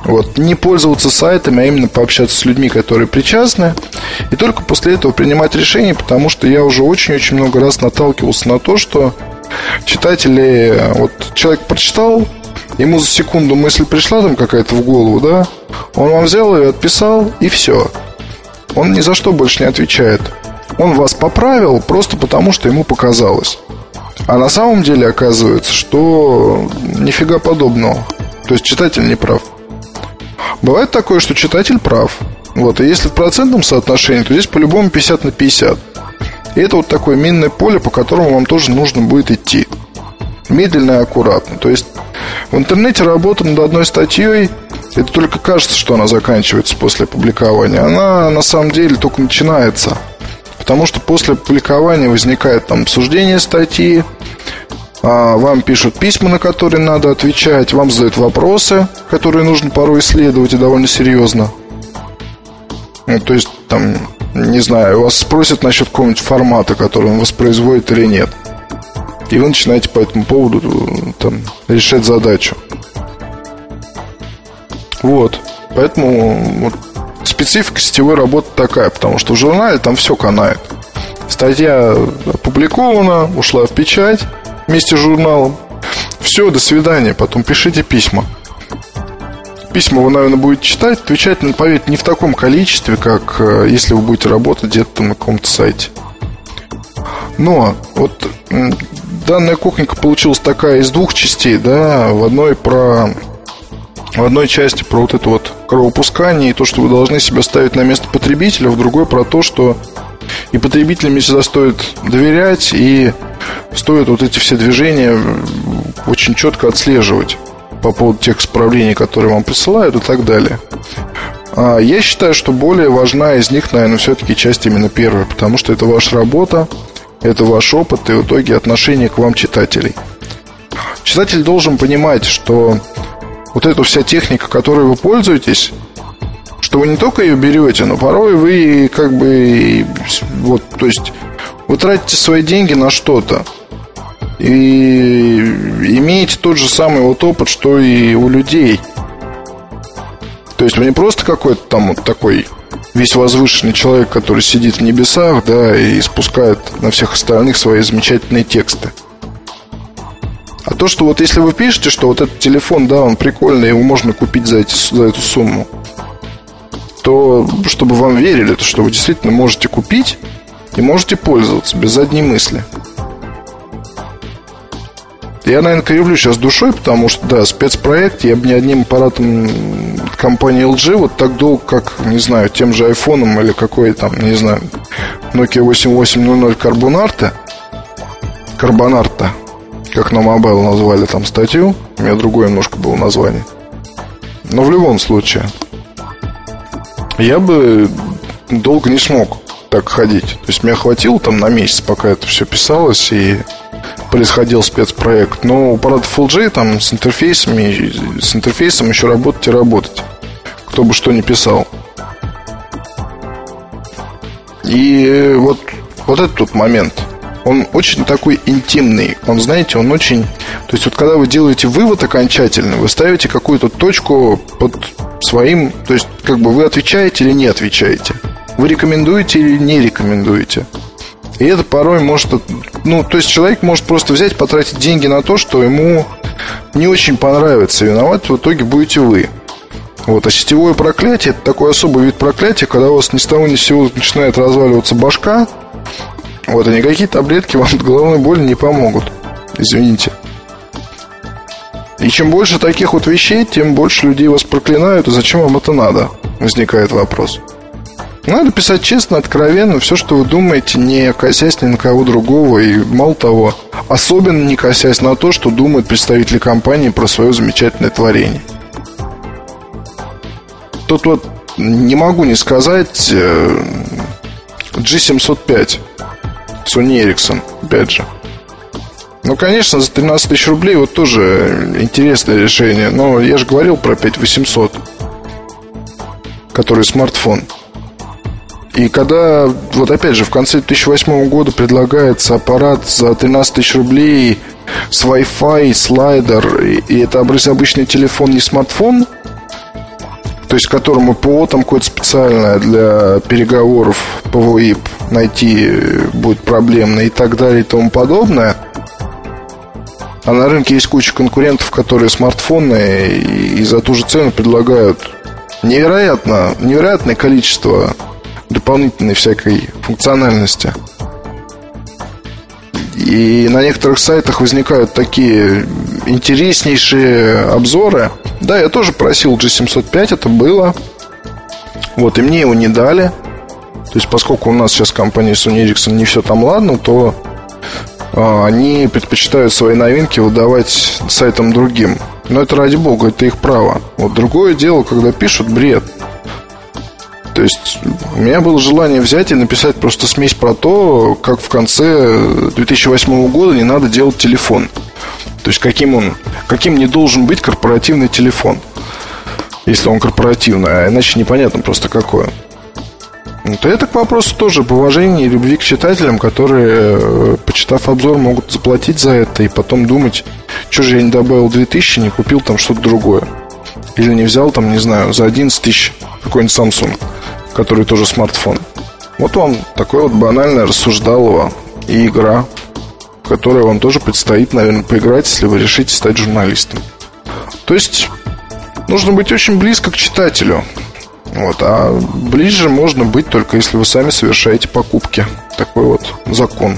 Вот, не пользоваться сайтами, а именно пообщаться с людьми, которые причастны. И только после этого принимать решение, потому что я уже очень-очень много раз наталкивался на то, что читатели... Вот человек прочитал, ему за секунду мысль пришла там какая-то в голову, да? Он вам взял ее, отписал, и все. Он ни за что больше не отвечает. Он вас поправил просто потому, что ему показалось. А на самом деле оказывается, что нифига подобного. То есть читатель не прав. Бывает такое, что читатель прав. Вот, и если в процентном соотношении, то здесь по-любому 50 на 50. И это вот такое минное поле, по которому вам тоже нужно будет идти. Медленно и аккуратно. То есть в интернете работа над одной статьей, это только кажется, что она заканчивается после публикования. Она на самом деле только начинается. Потому что после публикования возникает там обсуждение статьи, а вам пишут письма, на которые надо отвечать, вам задают вопросы, которые нужно порой исследовать и довольно серьезно. Ну, то есть, там, не знаю, вас спросят насчет какого-нибудь формата, который он воспроизводит или нет. И вы начинаете по этому поводу там, решать задачу. Вот. Поэтому вот, специфика сетевой работы такая, потому что в журнале там все канает. Статья опубликована, ушла в печать вместе с журналом. Все, до свидания, потом пишите письма. Письма вы, наверное, будете читать, отвечать, но, поверьте, не в таком количестве, как э, если вы будете работать где-то на каком-то сайте. Но вот данная кухонька получилась такая из двух частей, да, в одной про в одной части про вот это вот кровопускание и то, что вы должны себя ставить на место потребителя, в другой про то, что и потребителям всегда стоит доверять, и стоит вот эти все движения очень четко отслеживать по поводу тех исправлений, которые вам присылают и так далее. А я считаю, что более важна из них, наверное, все-таки часть именно первая, потому что это ваша работа, это ваш опыт и в итоге отношение к вам читателей. Читатель должен понимать, что вот эта вся техника, которой вы пользуетесь, что вы не только ее берете, но порой вы как бы вот, то есть вы тратите свои деньги на что-то и имеете тот же самый вот опыт, что и у людей. То есть вы не просто какой-то там вот такой весь возвышенный человек, который сидит в небесах, да, и спускает на всех остальных свои замечательные тексты. А то, что вот если вы пишете, что вот этот телефон, да, он прикольный, его можно купить за, эти, за эту сумму, то чтобы вам верили, то что вы действительно можете купить и можете пользоваться без задней мысли. Я, наверное, кривлю сейчас душой, потому что, да, спецпроект, я бы ни одним аппаратом компании LG вот так долго, как, не знаю, тем же айфоном или какой там, не знаю, Nokia 8800 Carbonarte, Carbonarte, как на Mobile назвали там статью, у меня другое немножко было название. Но в любом случае, я бы долго не смог так ходить. То есть меня хватило там на месяц, пока это все писалось и происходил спецпроект. Но у аппаратов LG там с интерфейсами, с интерфейсом еще работать и работать. Кто бы что ни писал. И вот, вот этот момент, он очень такой интимный. Он, знаете, он очень... То есть вот когда вы делаете вывод окончательный, вы ставите какую-то точку под своим... То есть как бы вы отвечаете или не отвечаете. Вы рекомендуете или не рекомендуете. И это порой может... Ну, то есть человек может просто взять, потратить деньги на то, что ему не очень понравится. Виноват в итоге будете вы. Вот, а сетевое проклятие это такой особый вид проклятия, когда у вас ни с того ни с сего начинает разваливаться башка. Вот, и никакие таблетки вам от головной боли не помогут. Извините. И чем больше таких вот вещей, тем больше людей вас проклинают, и зачем вам это надо? Возникает вопрос. Надо писать честно, откровенно, все, что вы думаете, не косясь ни на кого другого. И мало того, особенно не косясь на то, что думают представители компании про свое замечательное творение. Тут вот не могу не сказать э, G705 Sony Ericsson, опять же. Ну, конечно, за 13 тысяч рублей вот тоже интересное решение. Но я же говорил про 5800, который смартфон. И когда, вот опять же, в конце 2008 года предлагается аппарат за 13 тысяч рублей с Wi-Fi, слайдер, и это обычный телефон, не смартфон, то есть которому ПО там какое-то специальное для переговоров по ВОИП найти будет проблемно и так далее и тому подобное. А на рынке есть куча конкурентов, которые смартфоны и за ту же цену предлагают невероятно, невероятное количество дополнительной всякой функциональности. И на некоторых сайтах возникают такие интереснейшие обзоры. Да, я тоже просил G705, это было. Вот, и мне его не дали. То есть, поскольку у нас сейчас компания Sony Ericsson не все там ладно, то а, они предпочитают свои новинки выдавать сайтам другим. Но это ради бога, это их право. Вот другое дело, когда пишут бред. То есть у меня было желание взять и написать просто смесь про то, как в конце 2008 года не надо делать телефон. То есть каким он, каким не должен быть корпоративный телефон, если он корпоративный, а иначе непонятно просто какое. Ну, то это к вопросу тоже поважения и любви к читателям, которые, э, почитав обзор, могут заплатить за это и потом думать, что же я не добавил 2000, не купил там что-то другое. Или не взял там, не знаю, за 11 тысяч какой-нибудь Samsung который тоже смартфон. Вот вам такое вот банальное рассуждалово и игра, которая вам тоже предстоит, наверное, поиграть, если вы решите стать журналистом. То есть нужно быть очень близко к читателю. Вот, а ближе можно быть только если вы сами совершаете покупки. Такой вот закон.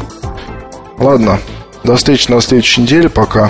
Ладно, до встречи на следующей неделе. Пока.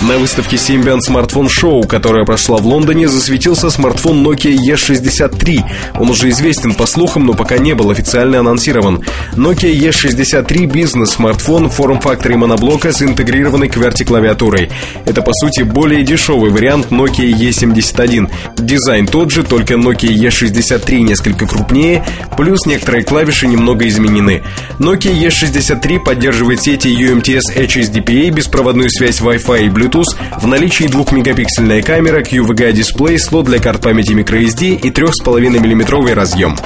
На выставке Symbian Smartphone Show, которая прошла в Лондоне, засветился смартфон Nokia E63. Он уже известен по слухам, но пока не был официально анонсирован. Nokia E63 бизнес-смартфон в форм-факторе моноблока с интегрированной QWERTY-клавиатурой. Это, по сути, более дешевый вариант Nokia E71. Дизайн тот же, только Nokia E63 несколько крупнее, плюс некоторые клавиши немного изменены. Nokia E63 поддерживает сети UMTS HSDPA, беспроводную связь Wi-Fi и Bluetooth, Bluetooth, в наличии 2-мегапиксельная камера, QVGA-дисплей, слот для карт памяти microSD и 3,5 мм разъем.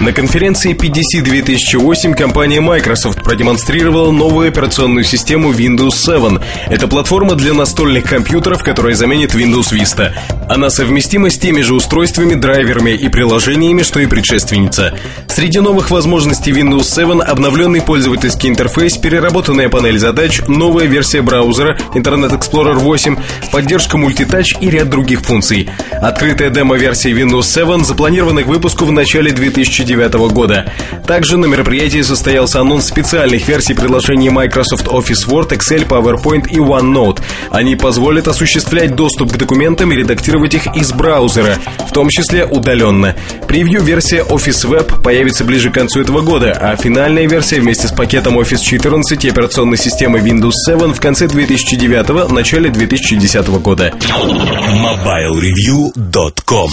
На конференции PDC 2008 компания Microsoft продемонстрировала новую операционную систему Windows 7. Это платформа для настольных компьютеров, которая заменит Windows Vista. Она совместима с теми же устройствами, драйверами и приложениями, что и предшественница. Среди новых возможностей Windows 7 обновленный пользовательский интерфейс, переработанная панель задач, новая версия браузера, Internet Explorer 8, поддержка мультитач и ряд других функций. Открытая демо-версия Windows 7 запланирована к выпуску в начале 2009 2009 года. Также на мероприятии состоялся анонс специальных версий приложений Microsoft Office Word, Excel, PowerPoint и OneNote. Они позволят осуществлять доступ к документам и редактировать их из браузера, в том числе удаленно. Превью-версия Office Web появится ближе к концу этого года, а финальная версия вместе с пакетом Office 14 и операционной системой Windows 7 в конце 2009 начале 2010 года. MobileReview.com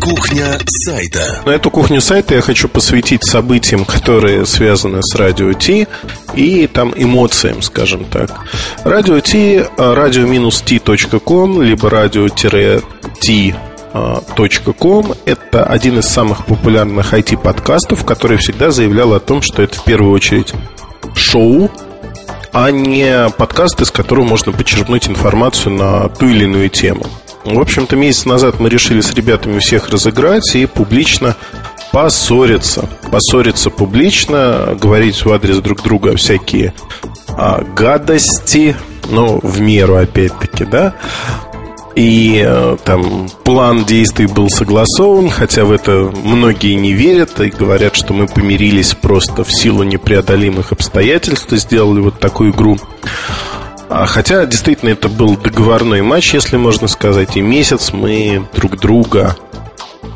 Кухня сайта. На эту кухню сайта я хочу посвятить событиям, которые связаны с радио Ти и там эмоциям, скажем так. Радио Ти, radio-t.com, либо radio-t.com это один из самых популярных IT-подкастов, который всегда заявлял о том, что это в первую очередь шоу, а не подкаст, из которого можно почерпнуть информацию на ту или иную тему. В общем-то, месяц назад мы решили с ребятами всех разыграть и публично поссориться. Поссориться публично, говорить в адрес друг друга всякие а, гадости, ну, в меру опять-таки, да. И э, там план действий был согласован, хотя в это многие не верят и говорят, что мы помирились просто в силу непреодолимых обстоятельств и сделали вот такую игру. А, хотя, действительно, это был договорной матч, если можно сказать. И месяц мы друг друга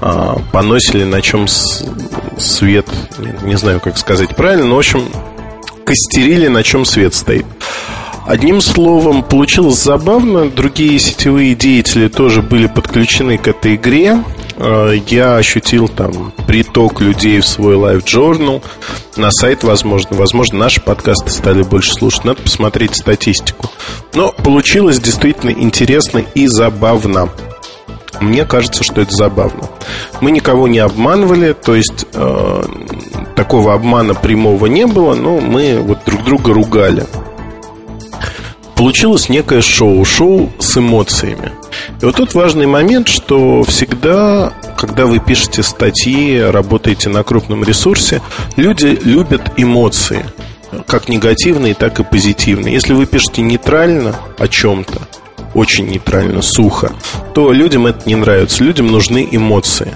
а, поносили, на чем свет, не знаю, как сказать правильно, но, в общем, костерили, на чем свет стоит. Одним словом, получилось забавно. Другие сетевые деятели тоже были подключены к этой игре. Э, я ощутил там приток людей в свой Live Journal, на сайт, возможно. Возможно, наши подкасты стали больше слушать. Надо посмотреть статистику. Но получилось действительно интересно и забавно. Мне кажется, что это забавно. Мы никого не обманывали, то есть э, такого обмана прямого не было, но мы вот друг друга ругали. Получилось некое шоу, шоу с эмоциями. И вот тут важный момент, что всегда, когда вы пишете статьи, работаете на крупном ресурсе, люди любят эмоции, как негативные, так и позитивные. Если вы пишете нейтрально о чем-то, очень нейтрально, сухо, то людям это не нравится. Людям нужны эмоции.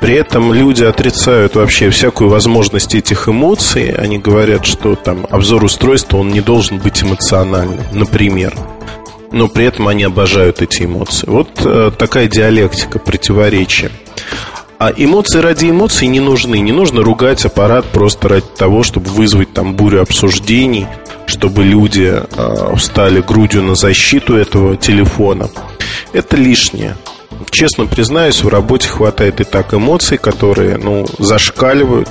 При этом люди отрицают вообще всякую возможность этих эмоций. Они говорят, что там обзор устройства, он не должен быть эмоциональным, например но при этом они обожают эти эмоции. Вот э, такая диалектика, противоречия. А эмоции ради эмоций не нужны. Не нужно ругать аппарат просто ради того, чтобы вызвать там бурю обсуждений, чтобы люди э, встали грудью на защиту этого телефона. Это лишнее. Честно признаюсь, в работе хватает и так эмоций, которые ну, зашкаливают.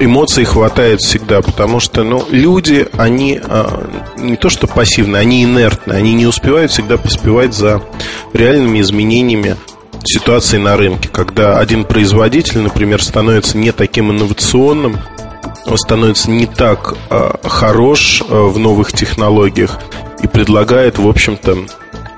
Эмоций хватает всегда, потому что ну, люди, они а, не то что пассивные, они инертны, они не успевают всегда поспевать за реальными изменениями ситуации на рынке, когда один производитель, например, становится не таким инновационным, он становится не так а, хорош а, в новых технологиях и предлагает, в общем-то,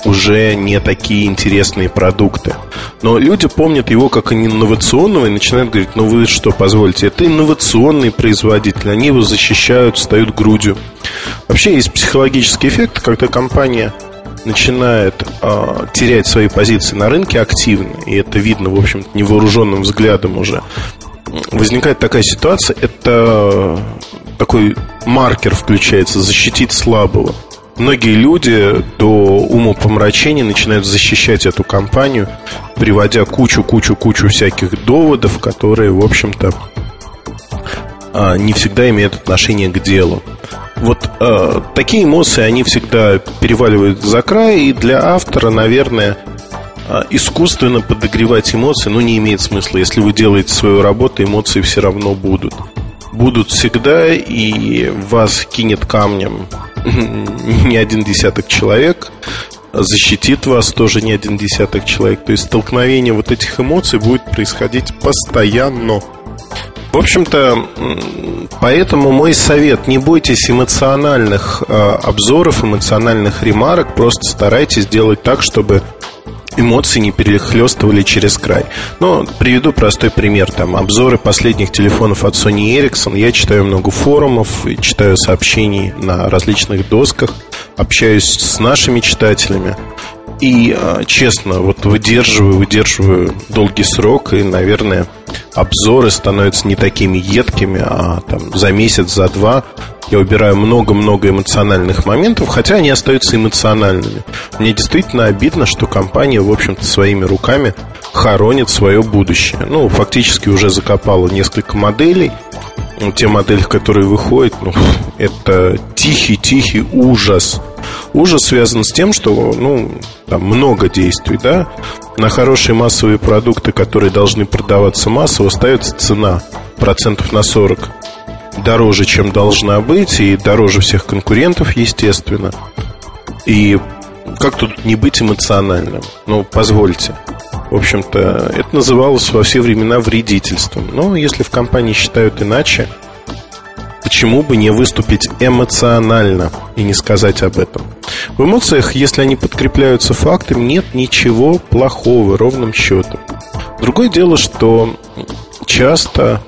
уже не такие интересные продукты. Но люди помнят его как инновационного и начинают говорить, ну вы что, позвольте, это инновационный производитель, они его защищают, встают грудью. Вообще есть психологический эффект, когда компания начинает э, терять свои позиции на рынке активно, и это видно, в общем-то, невооруженным взглядом уже, возникает такая ситуация, это такой маркер включается, защитить слабого. Многие люди до умопомрачения начинают защищать эту компанию, приводя кучу-кучу-кучу всяких доводов, которые, в общем-то, а, не всегда имеют отношение к делу. Вот э, такие эмоции, они всегда переваливают за край, и для автора, наверное, э, искусственно подогревать эмоции, ну, не имеет смысла. Если вы делаете свою работу, эмоции все равно будут. Будут всегда, и вас кинет камнем не один десяток человек, защитит вас тоже не один десяток человек. То есть столкновение вот этих эмоций будет происходить постоянно. В общем-то, поэтому мой совет, не бойтесь эмоциональных э, обзоров, эмоциональных ремарок, просто старайтесь делать так, чтобы эмоции не перехлестывали через край. Но приведу простой пример. Там обзоры последних телефонов от Sony Ericsson. Я читаю много форумов, читаю сообщений на различных досках, общаюсь с нашими читателями. И, а, честно, вот выдерживаю, выдерживаю долгий срок, и, наверное, обзоры становятся не такими едкими, а там за месяц, за два я убираю много-много эмоциональных моментов, хотя они остаются эмоциональными. Мне действительно обидно, что компания, в общем-то, своими руками хоронит свое будущее. Ну, фактически уже закопала несколько моделей. Ну, те модели, которые выходят, ну, это тихий-тихий ужас. Ужас связан с тем, что, ну, там много действий, да, на хорошие массовые продукты, которые должны продаваться массово, ставится цена процентов на 40 дороже, чем должна быть, и дороже всех конкурентов, естественно. И как тут не быть эмоциональным? Ну, позвольте. В общем-то, это называлось во все времена вредительством. Но если в компании считают иначе, почему бы не выступить эмоционально и не сказать об этом? В эмоциях, если они подкрепляются фактами, нет ничего плохого, ровным счетом. Другое дело, что часто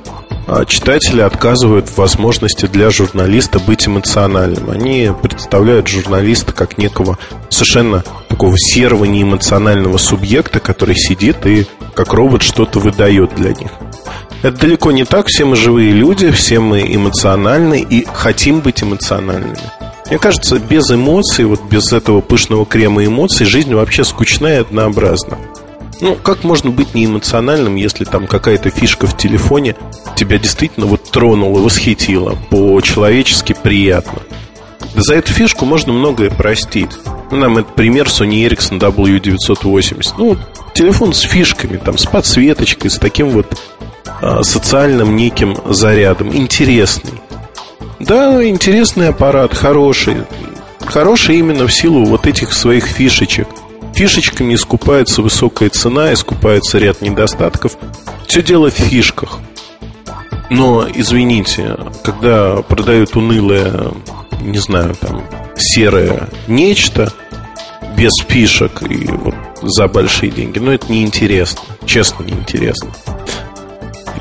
читатели отказывают в возможности для журналиста быть эмоциональным. Они представляют журналиста как некого совершенно такого серого неэмоционального субъекта, который сидит и как робот что-то выдает для них. Это далеко не так. Все мы живые люди, все мы эмоциональны и хотим быть эмоциональными. Мне кажется, без эмоций, вот без этого пышного крема эмоций, жизнь вообще скучная и однообразна. Ну, как можно быть неэмоциональным, если там какая-то фишка в телефоне тебя действительно вот тронула, восхитила, по-человечески приятно? Да за эту фишку можно многое простить. Ну, нам это пример Sony Ericsson W980. Ну, телефон с фишками, там, с подсветочкой, с таким вот а, социальным неким зарядом. Интересный. Да, интересный аппарат, хороший. Хороший именно в силу вот этих своих фишечек. Фишечками искупается высокая цена, искупается ряд недостатков. Все дело в фишках. Но, извините, когда продают унылое, не знаю, там, серое нечто без фишек и вот за большие деньги, ну, это неинтересно. Честно, неинтересно.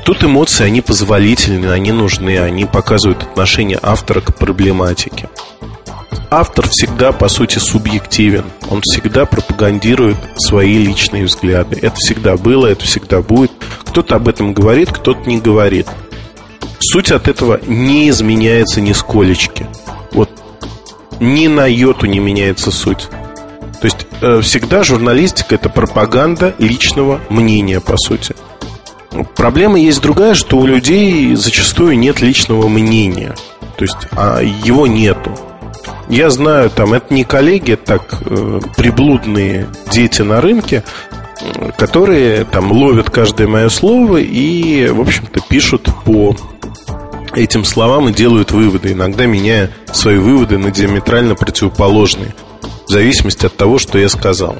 Тут эмоции, они позволительны, они нужны, они показывают отношение автора к проблематике. Автор всегда, по сути, субъективен. Он всегда пропагандирует свои личные взгляды. Это всегда было, это всегда будет. Кто-то об этом говорит, кто-то не говорит. Суть от этого не изменяется нисколечки. Вот ни на йоту не меняется суть. То есть э, всегда журналистика это пропаганда личного мнения, по сути. Проблема есть другая, что у людей зачастую нет личного мнения. То есть а его нету. Я знаю, там это не коллеги, так э, приблудные дети на рынке, которые там ловят каждое мое слово и, в общем-то, пишут по этим словам и делают выводы, иногда меняя свои выводы на диаметрально противоположные, в зависимости от того, что я сказал.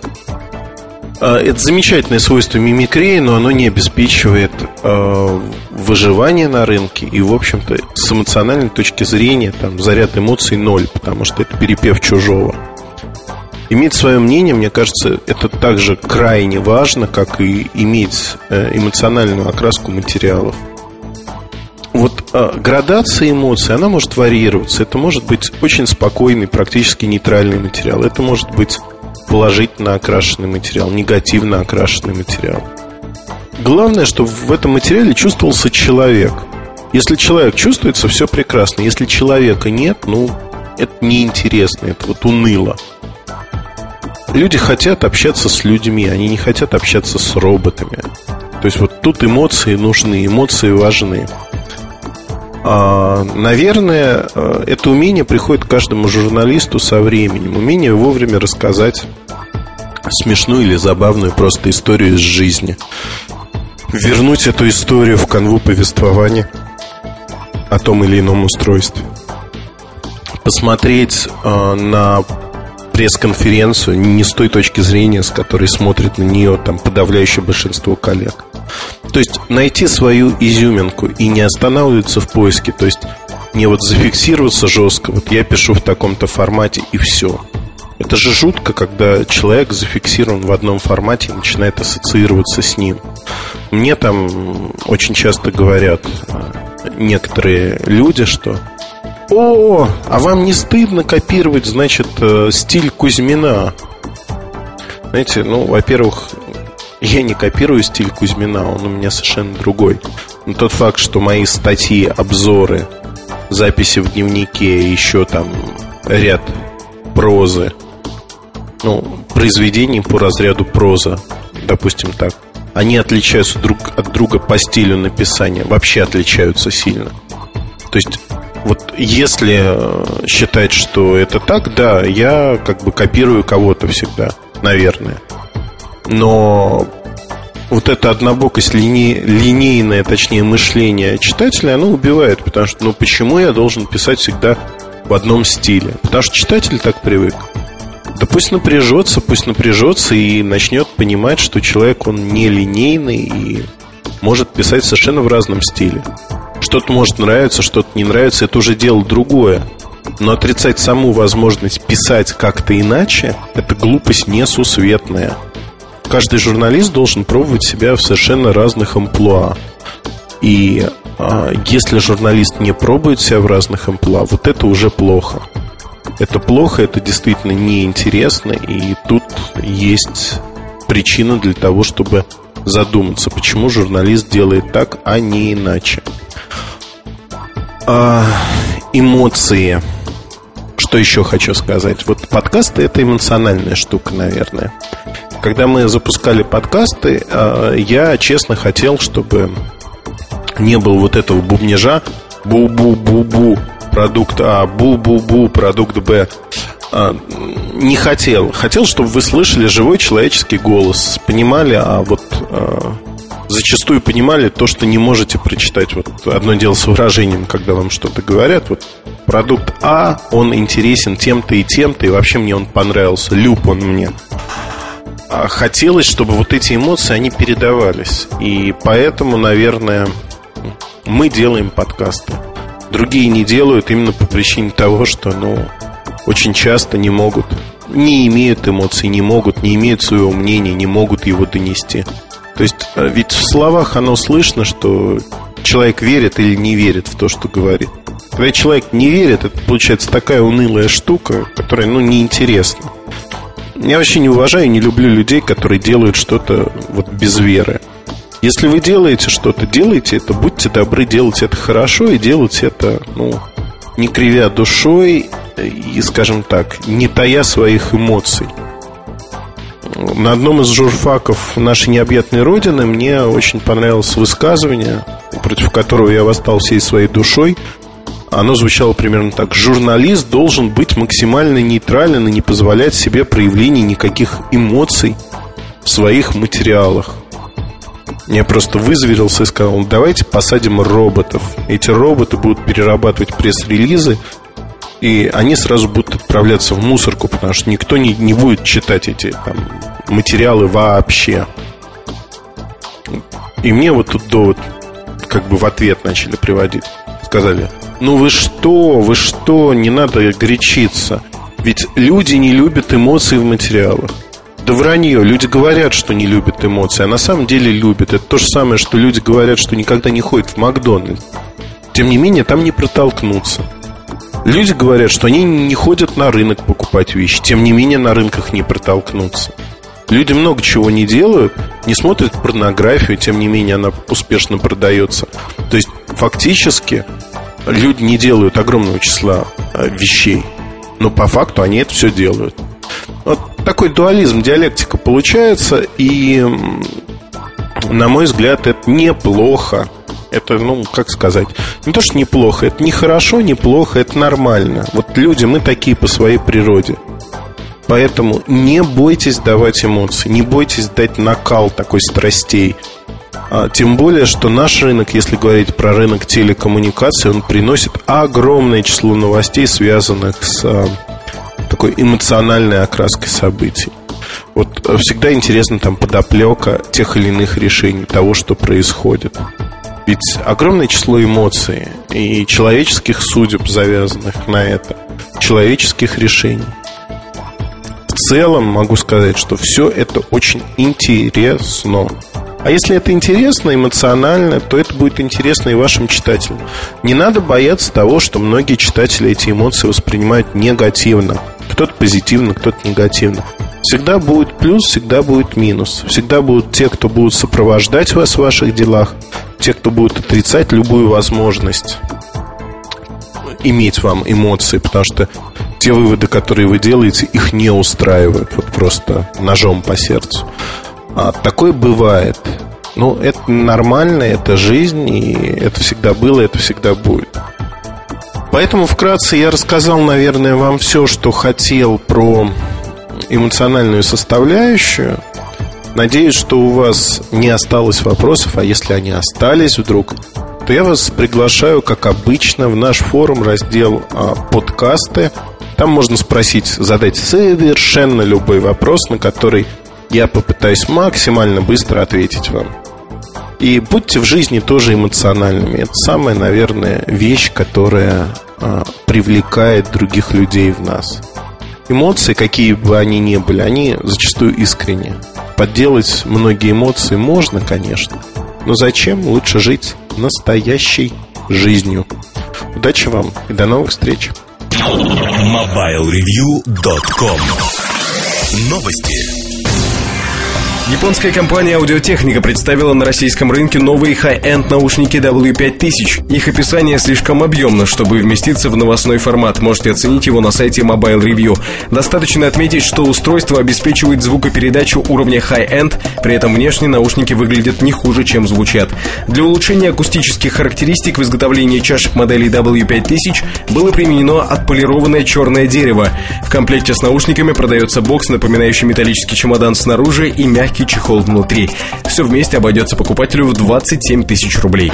А, это замечательное свойство мимикрии, но оно не обеспечивает э, выживание на рынке. И, в общем-то, с эмоциональной точки зрения там заряд эмоций ноль, потому что это перепев чужого. Иметь свое мнение, мне кажется, это также крайне важно, как и иметь э, эмоциональную окраску материалов. Вот э, градация эмоций, она может варьироваться. Это может быть очень спокойный, практически нейтральный материал. Это может быть положительно окрашенный материал, негативно окрашенный материал. Главное, чтобы в этом материале чувствовался человек. Если человек чувствуется, все прекрасно. Если человека нет, ну, это неинтересно, это вот уныло. Люди хотят общаться с людьми, они не хотят общаться с роботами. То есть вот тут эмоции нужны, эмоции важны. А, наверное, э, это умение приходит каждому журналисту со временем. Умение вовремя рассказать смешную или забавную просто историю из жизни. Вернуть эту историю в канву повествования о том или ином устройстве. Посмотреть э, на пресс-конференцию не с той точки зрения, с которой смотрит на нее там подавляющее большинство коллег. То есть найти свою изюминку и не останавливаться в поиске. То есть не вот зафиксироваться жестко, вот я пишу в таком-то формате и все. Это же жутко, когда человек зафиксирован в одном формате и начинает ассоциироваться с ним. Мне там очень часто говорят э, некоторые люди, что «О, а вам не стыдно копировать, значит, э, стиль Кузьмина?» Знаете, ну, во-первых, я не копирую стиль Кузьмина, он у меня совершенно другой. Но тот факт, что мои статьи, обзоры, записи в дневнике, еще там ряд прозы, ну, произведений по разряду проза, допустим так, они отличаются друг от друга по стилю написания, вообще отличаются сильно. То есть вот если э, считать, что это так, да, я как бы копирую кого-то всегда, наверное. Но вот эта однобокость, лини, линейное, точнее, мышление читателя, оно убивает, потому что, ну, почему я должен писать всегда в одном стиле? Потому что читатель так привык. Да пусть напряжется, пусть напряжется и начнет понимать, что человек, он не линейный и может писать совершенно в разном стиле. Что-то может нравиться, что-то не нравится, это уже дело другое. Но отрицать саму возможность писать как-то иначе – это глупость несусветная каждый журналист должен пробовать себя в совершенно разных амплуа. И а, если журналист не пробует себя в разных амплуа, вот это уже плохо. Это плохо, это действительно неинтересно, и тут есть причина для того, чтобы задуматься, почему журналист делает так, а не иначе. А, эмоции. Что еще хочу сказать? Вот подкасты это эмоциональная штука, наверное. Когда мы запускали подкасты, э, я честно хотел, чтобы не было вот этого бубнежа бу-бу-бу-бу продукт А, бу-бу-бу продукт Б. Э, не хотел. Хотел, чтобы вы слышали живой человеческий голос, понимали, а вот зачастую понимали то, что не можете прочитать. Вот одно дело с выражением, когда вам что-то говорят. Вот продукт А, он интересен тем-то и тем-то, и вообще мне он понравился. Люб он мне. А хотелось, чтобы вот эти эмоции, они передавались. И поэтому, наверное, мы делаем подкасты. Другие не делают именно по причине того, что, ну, очень часто не могут, не имеют эмоций, не могут, не имеют своего мнения, не могут его донести. То есть, э, ведь в словах оно слышно, что человек верит или не верит в то, что говорит. Когда человек не верит, это получается такая унылая штука, которая, ну, неинтересна. Я вообще не уважаю и не люблю людей, которые делают что-то вот без веры. Если вы делаете что-то, делайте это, будьте добры, делайте это хорошо и делайте это, ну, не кривя душой и, скажем так, не тая своих эмоций. На одном из журфаков нашей необъятной Родины мне очень понравилось высказывание, против которого я восстал всей своей душой – оно звучало примерно так. Журналист должен быть максимально нейтрален и не позволять себе проявления никаких эмоций в своих материалах. Я просто вызверился и сказал, давайте посадим роботов. Эти роботы будут перерабатывать пресс-релизы, и они сразу будут отправляться в мусорку, потому что никто не, не будет читать эти там, материалы вообще. И мне вот тут довод как бы в ответ начали приводить. Сказали, ну вы что, вы что, не надо горячиться. Ведь люди не любят эмоции в материалах. Да вранье. Люди говорят, что не любят эмоции, а на самом деле любят. Это то же самое, что люди говорят, что никогда не ходят в Макдональдс. Тем не менее, там не протолкнуться. Люди говорят, что они не ходят на рынок покупать вещи. Тем не менее, на рынках не протолкнуться. Люди много чего не делают, не смотрят порнографию, тем не менее она успешно продается. То есть фактически люди не делают огромного числа э, вещей. Но по факту они это все делают. Вот такой дуализм, диалектика получается, и, на мой взгляд, это неплохо. Это, ну, как сказать, не то, что неплохо, это не хорошо, не плохо, это нормально. Вот люди, мы такие по своей природе. Поэтому не бойтесь давать эмоции, не бойтесь дать накал такой страстей. А, тем более, что наш рынок, если говорить про рынок телекоммуникаций, он приносит огромное число новостей, связанных с а, такой эмоциональной окраской событий. Вот э, всегда интересно там подоплека тех или иных решений, того, что происходит. Ведь огромное число эмоций и человеческих судеб, завязанных на это, человеческих решений. В целом могу сказать, что все это очень интересно. А если это интересно, эмоционально, то это будет интересно и вашим читателям. Не надо бояться того, что многие читатели эти эмоции воспринимают негативно. Кто-то позитивно, кто-то негативно. Всегда будет плюс, всегда будет минус. Всегда будут те, кто будут сопровождать вас в ваших делах, те, кто будут отрицать любую возможность иметь вам эмоции, потому что те выводы, которые вы делаете, их не устраивают. Вот просто ножом по сердцу. А такое бывает. Ну, это нормально, это жизнь, и это всегда было, это всегда будет. Поэтому вкратце я рассказал, наверное, вам все, что хотел про эмоциональную составляющую. Надеюсь, что у вас не осталось вопросов, а если они остались вдруг, то я вас приглашаю, как обычно, в наш форум, раздел а, подкасты. Там можно спросить, задать совершенно любой вопрос, на который я попытаюсь максимально быстро ответить вам. И будьте в жизни тоже эмоциональными. Это самая, наверное, вещь, которая а, привлекает других людей в нас. Эмоции, какие бы они ни были, они зачастую искренние. Подделать многие эмоции можно, конечно. Но зачем? Лучше жить настоящей жизнью. Удачи вам и до новых встреч. MobileReview.com Новости. Японская компания Аудиотехника представила на российском рынке новые хай-энд наушники W5000. Их описание слишком объемно, чтобы вместиться в новостной формат. Можете оценить его на сайте Mobile Review. Достаточно отметить, что устройство обеспечивает звукопередачу уровня high-end, при этом внешне наушники выглядят не хуже, чем звучат. Для улучшения акустических характеристик в изготовлении чаш модели W5000 было применено отполированное черное дерево. В комплекте с наушниками продается бокс, напоминающий металлический чемодан снаружи и мягкий мягкий чехол внутри. Все вместе обойдется покупателю в 27 тысяч рублей.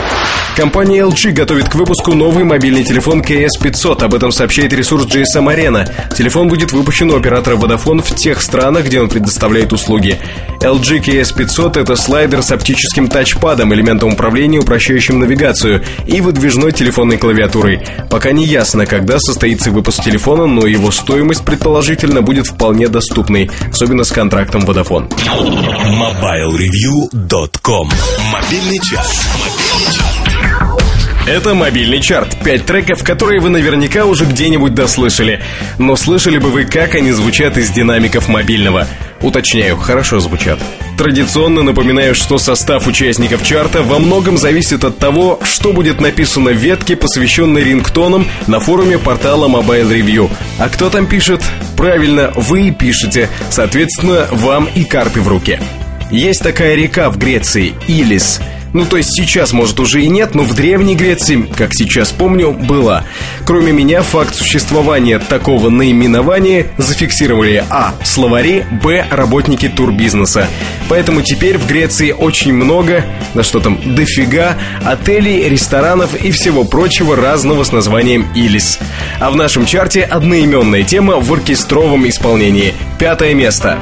Компания LG готовит к выпуску новый мобильный телефон KS500. Об этом сообщает ресурс GSM Arena. Телефон будет выпущен у оператора Vodafone в тех странах, где он предоставляет услуги. LG KS500 – это слайдер с оптическим тачпадом, элементом управления, упрощающим навигацию, и выдвижной телефонной клавиатурой. Пока не ясно, когда состоится выпуск телефона, но его стоимость, предположительно, будет вполне доступной, особенно с контрактом Vodafone. MobileReview.com Мобильный час. Это мобильный чарт. Пять треков, которые вы наверняка уже где-нибудь дослышали. Но слышали бы вы, как они звучат из динамиков мобильного. Уточняю, хорошо звучат. Традиционно напоминаю, что состав участников чарта во многом зависит от того, что будет написано в ветке, посвященной рингтонам на форуме портала Mobile Review. А кто там пишет? Правильно, вы пишете. Соответственно, вам и карты в руке. Есть такая река в Греции, Илис. Ну, то есть сейчас, может, уже и нет, но в Древней Греции, как сейчас помню, была. Кроме меня, факт существования такого наименования зафиксировали А. Словари, Б. Работники турбизнеса. Поэтому теперь в Греции очень много, да что там, дофига, отелей, ресторанов и всего прочего разного с названием Илис. А в нашем чарте одноименная тема в оркестровом исполнении. Пятое место.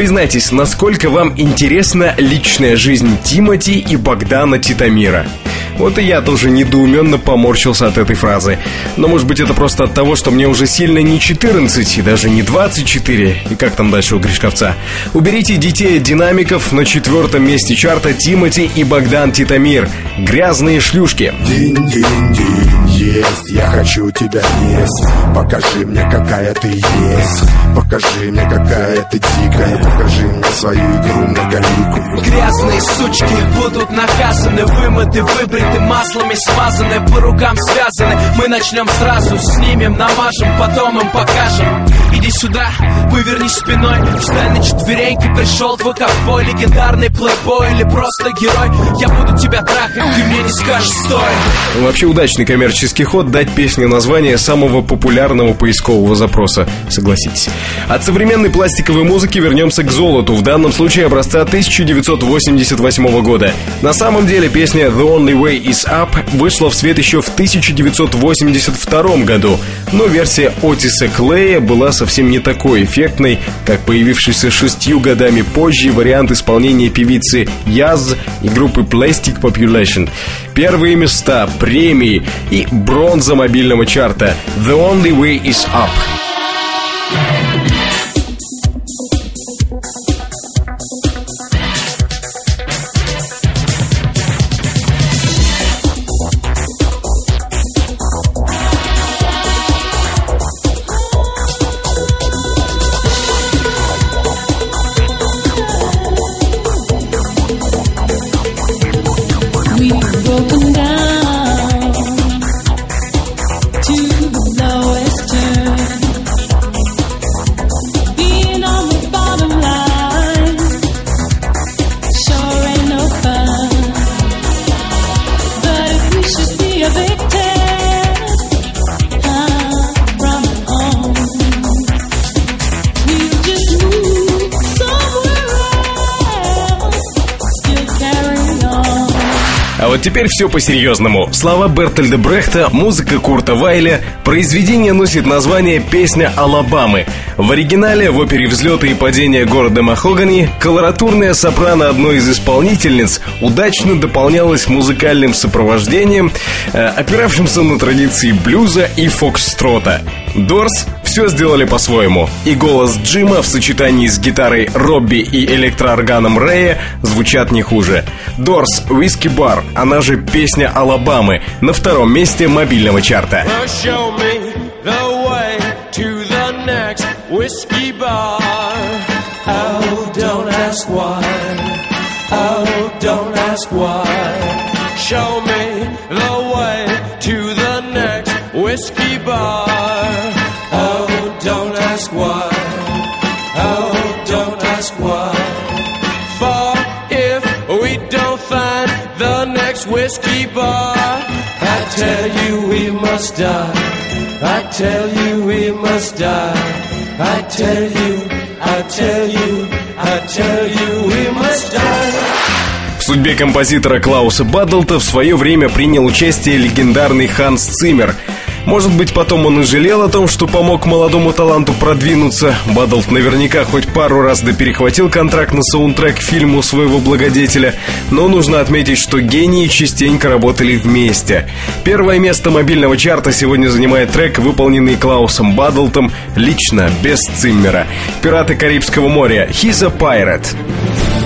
Признайтесь, насколько вам интересна личная жизнь Тимати и Богдана Титамира? Вот и я тоже недоуменно поморщился от этой фразы. Но может быть это просто от того, что мне уже сильно не 14 и даже не 24. И как там дальше у Гришковца? Уберите детей от динамиков на четвертом месте чарта Тимати и Богдан Титамир. Грязные шлюшки. Динь-динь-динь, есть, я хочу тебя есть Покажи мне, какая ты есть Покажи мне, какая ты дикая Покажи мне свою игру многоликую Грязные сучки будут наказаны Вымыты, выбриты, маслами смазаны По рукам связаны. Мы начнем сразу, снимем, намажем Потом им покажем. Иди сюда, повернись спиной. Встань на четвереньки, пришел твой ковбой. Легендарный плейбой или просто герой. Я буду тебя трахать, ты мне не скажешь стой. Вообще удачный коммерческий ход дать песне название самого популярного поискового запроса, согласитесь. От современной пластиковой музыки вернемся к золоту, в данном случае образца 1988 года. На самом деле песня The Only Way Is Up вышла в свет еще в 1982 году, но версия Отиса Клея была совсем не такой эффектной, как появившийся шестью годами позже вариант исполнения певицы Яз и группы Plastic Population. Первые места, премии и бронза мобильного чарта The Only Way Is Up. Thank you. Теперь все по-серьезному. Слова Бертольда Брехта, музыка Курта Вайля, произведение носит название «Песня Алабамы». В оригинале в опере «Взлеты и падения города Махогани» колоратурная сопрано одной из исполнительниц удачно дополнялась музыкальным сопровождением, э, опиравшимся на традиции блюза и фокстрота. Дорс все сделали по-своему. И голос Джима в сочетании с гитарой Робби и электроорганом Рэя звучат не хуже. Дорс «Виски Бар», она же «Песня Алабамы» на втором месте мобильного чарта. Show me the way to the next whiskey bar. Oh, whiskey. Oh, ask why. Oh, don't ask why. For if we don't find the next whiskey bar, I tell you we must die. I tell you we must die. I tell you, I tell you, I tell you we must die. В судьбе композитора Клауса Баддлта в свое время принял участие легендарный Ханс Циммер. Может быть, потом он и жалел о том, что помог молодому таланту продвинуться. Баддлт наверняка хоть пару раз да перехватил контракт на саундтрек фильму своего благодетеля, но нужно отметить, что гении частенько работали вместе. Первое место мобильного чарта сегодня занимает трек, выполненный Клаусом Баддлтом лично, без Циммера. «Пираты Карибского моря» «He's a Pirate».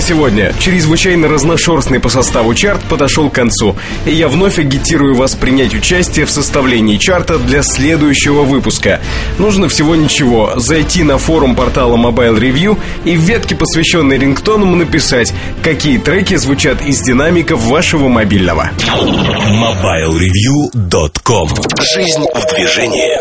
Сегодня. Чрезвычайно разношерстный по составу чарт подошел к концу. И я вновь агитирую вас принять участие в составлении чарта для следующего выпуска. Нужно всего ничего. Зайти на форум портала Mobile Review и в ветке, посвященной рингтонам, написать, какие треки звучат из динамиков вашего мобильного. MobileReview.com Жизнь в движении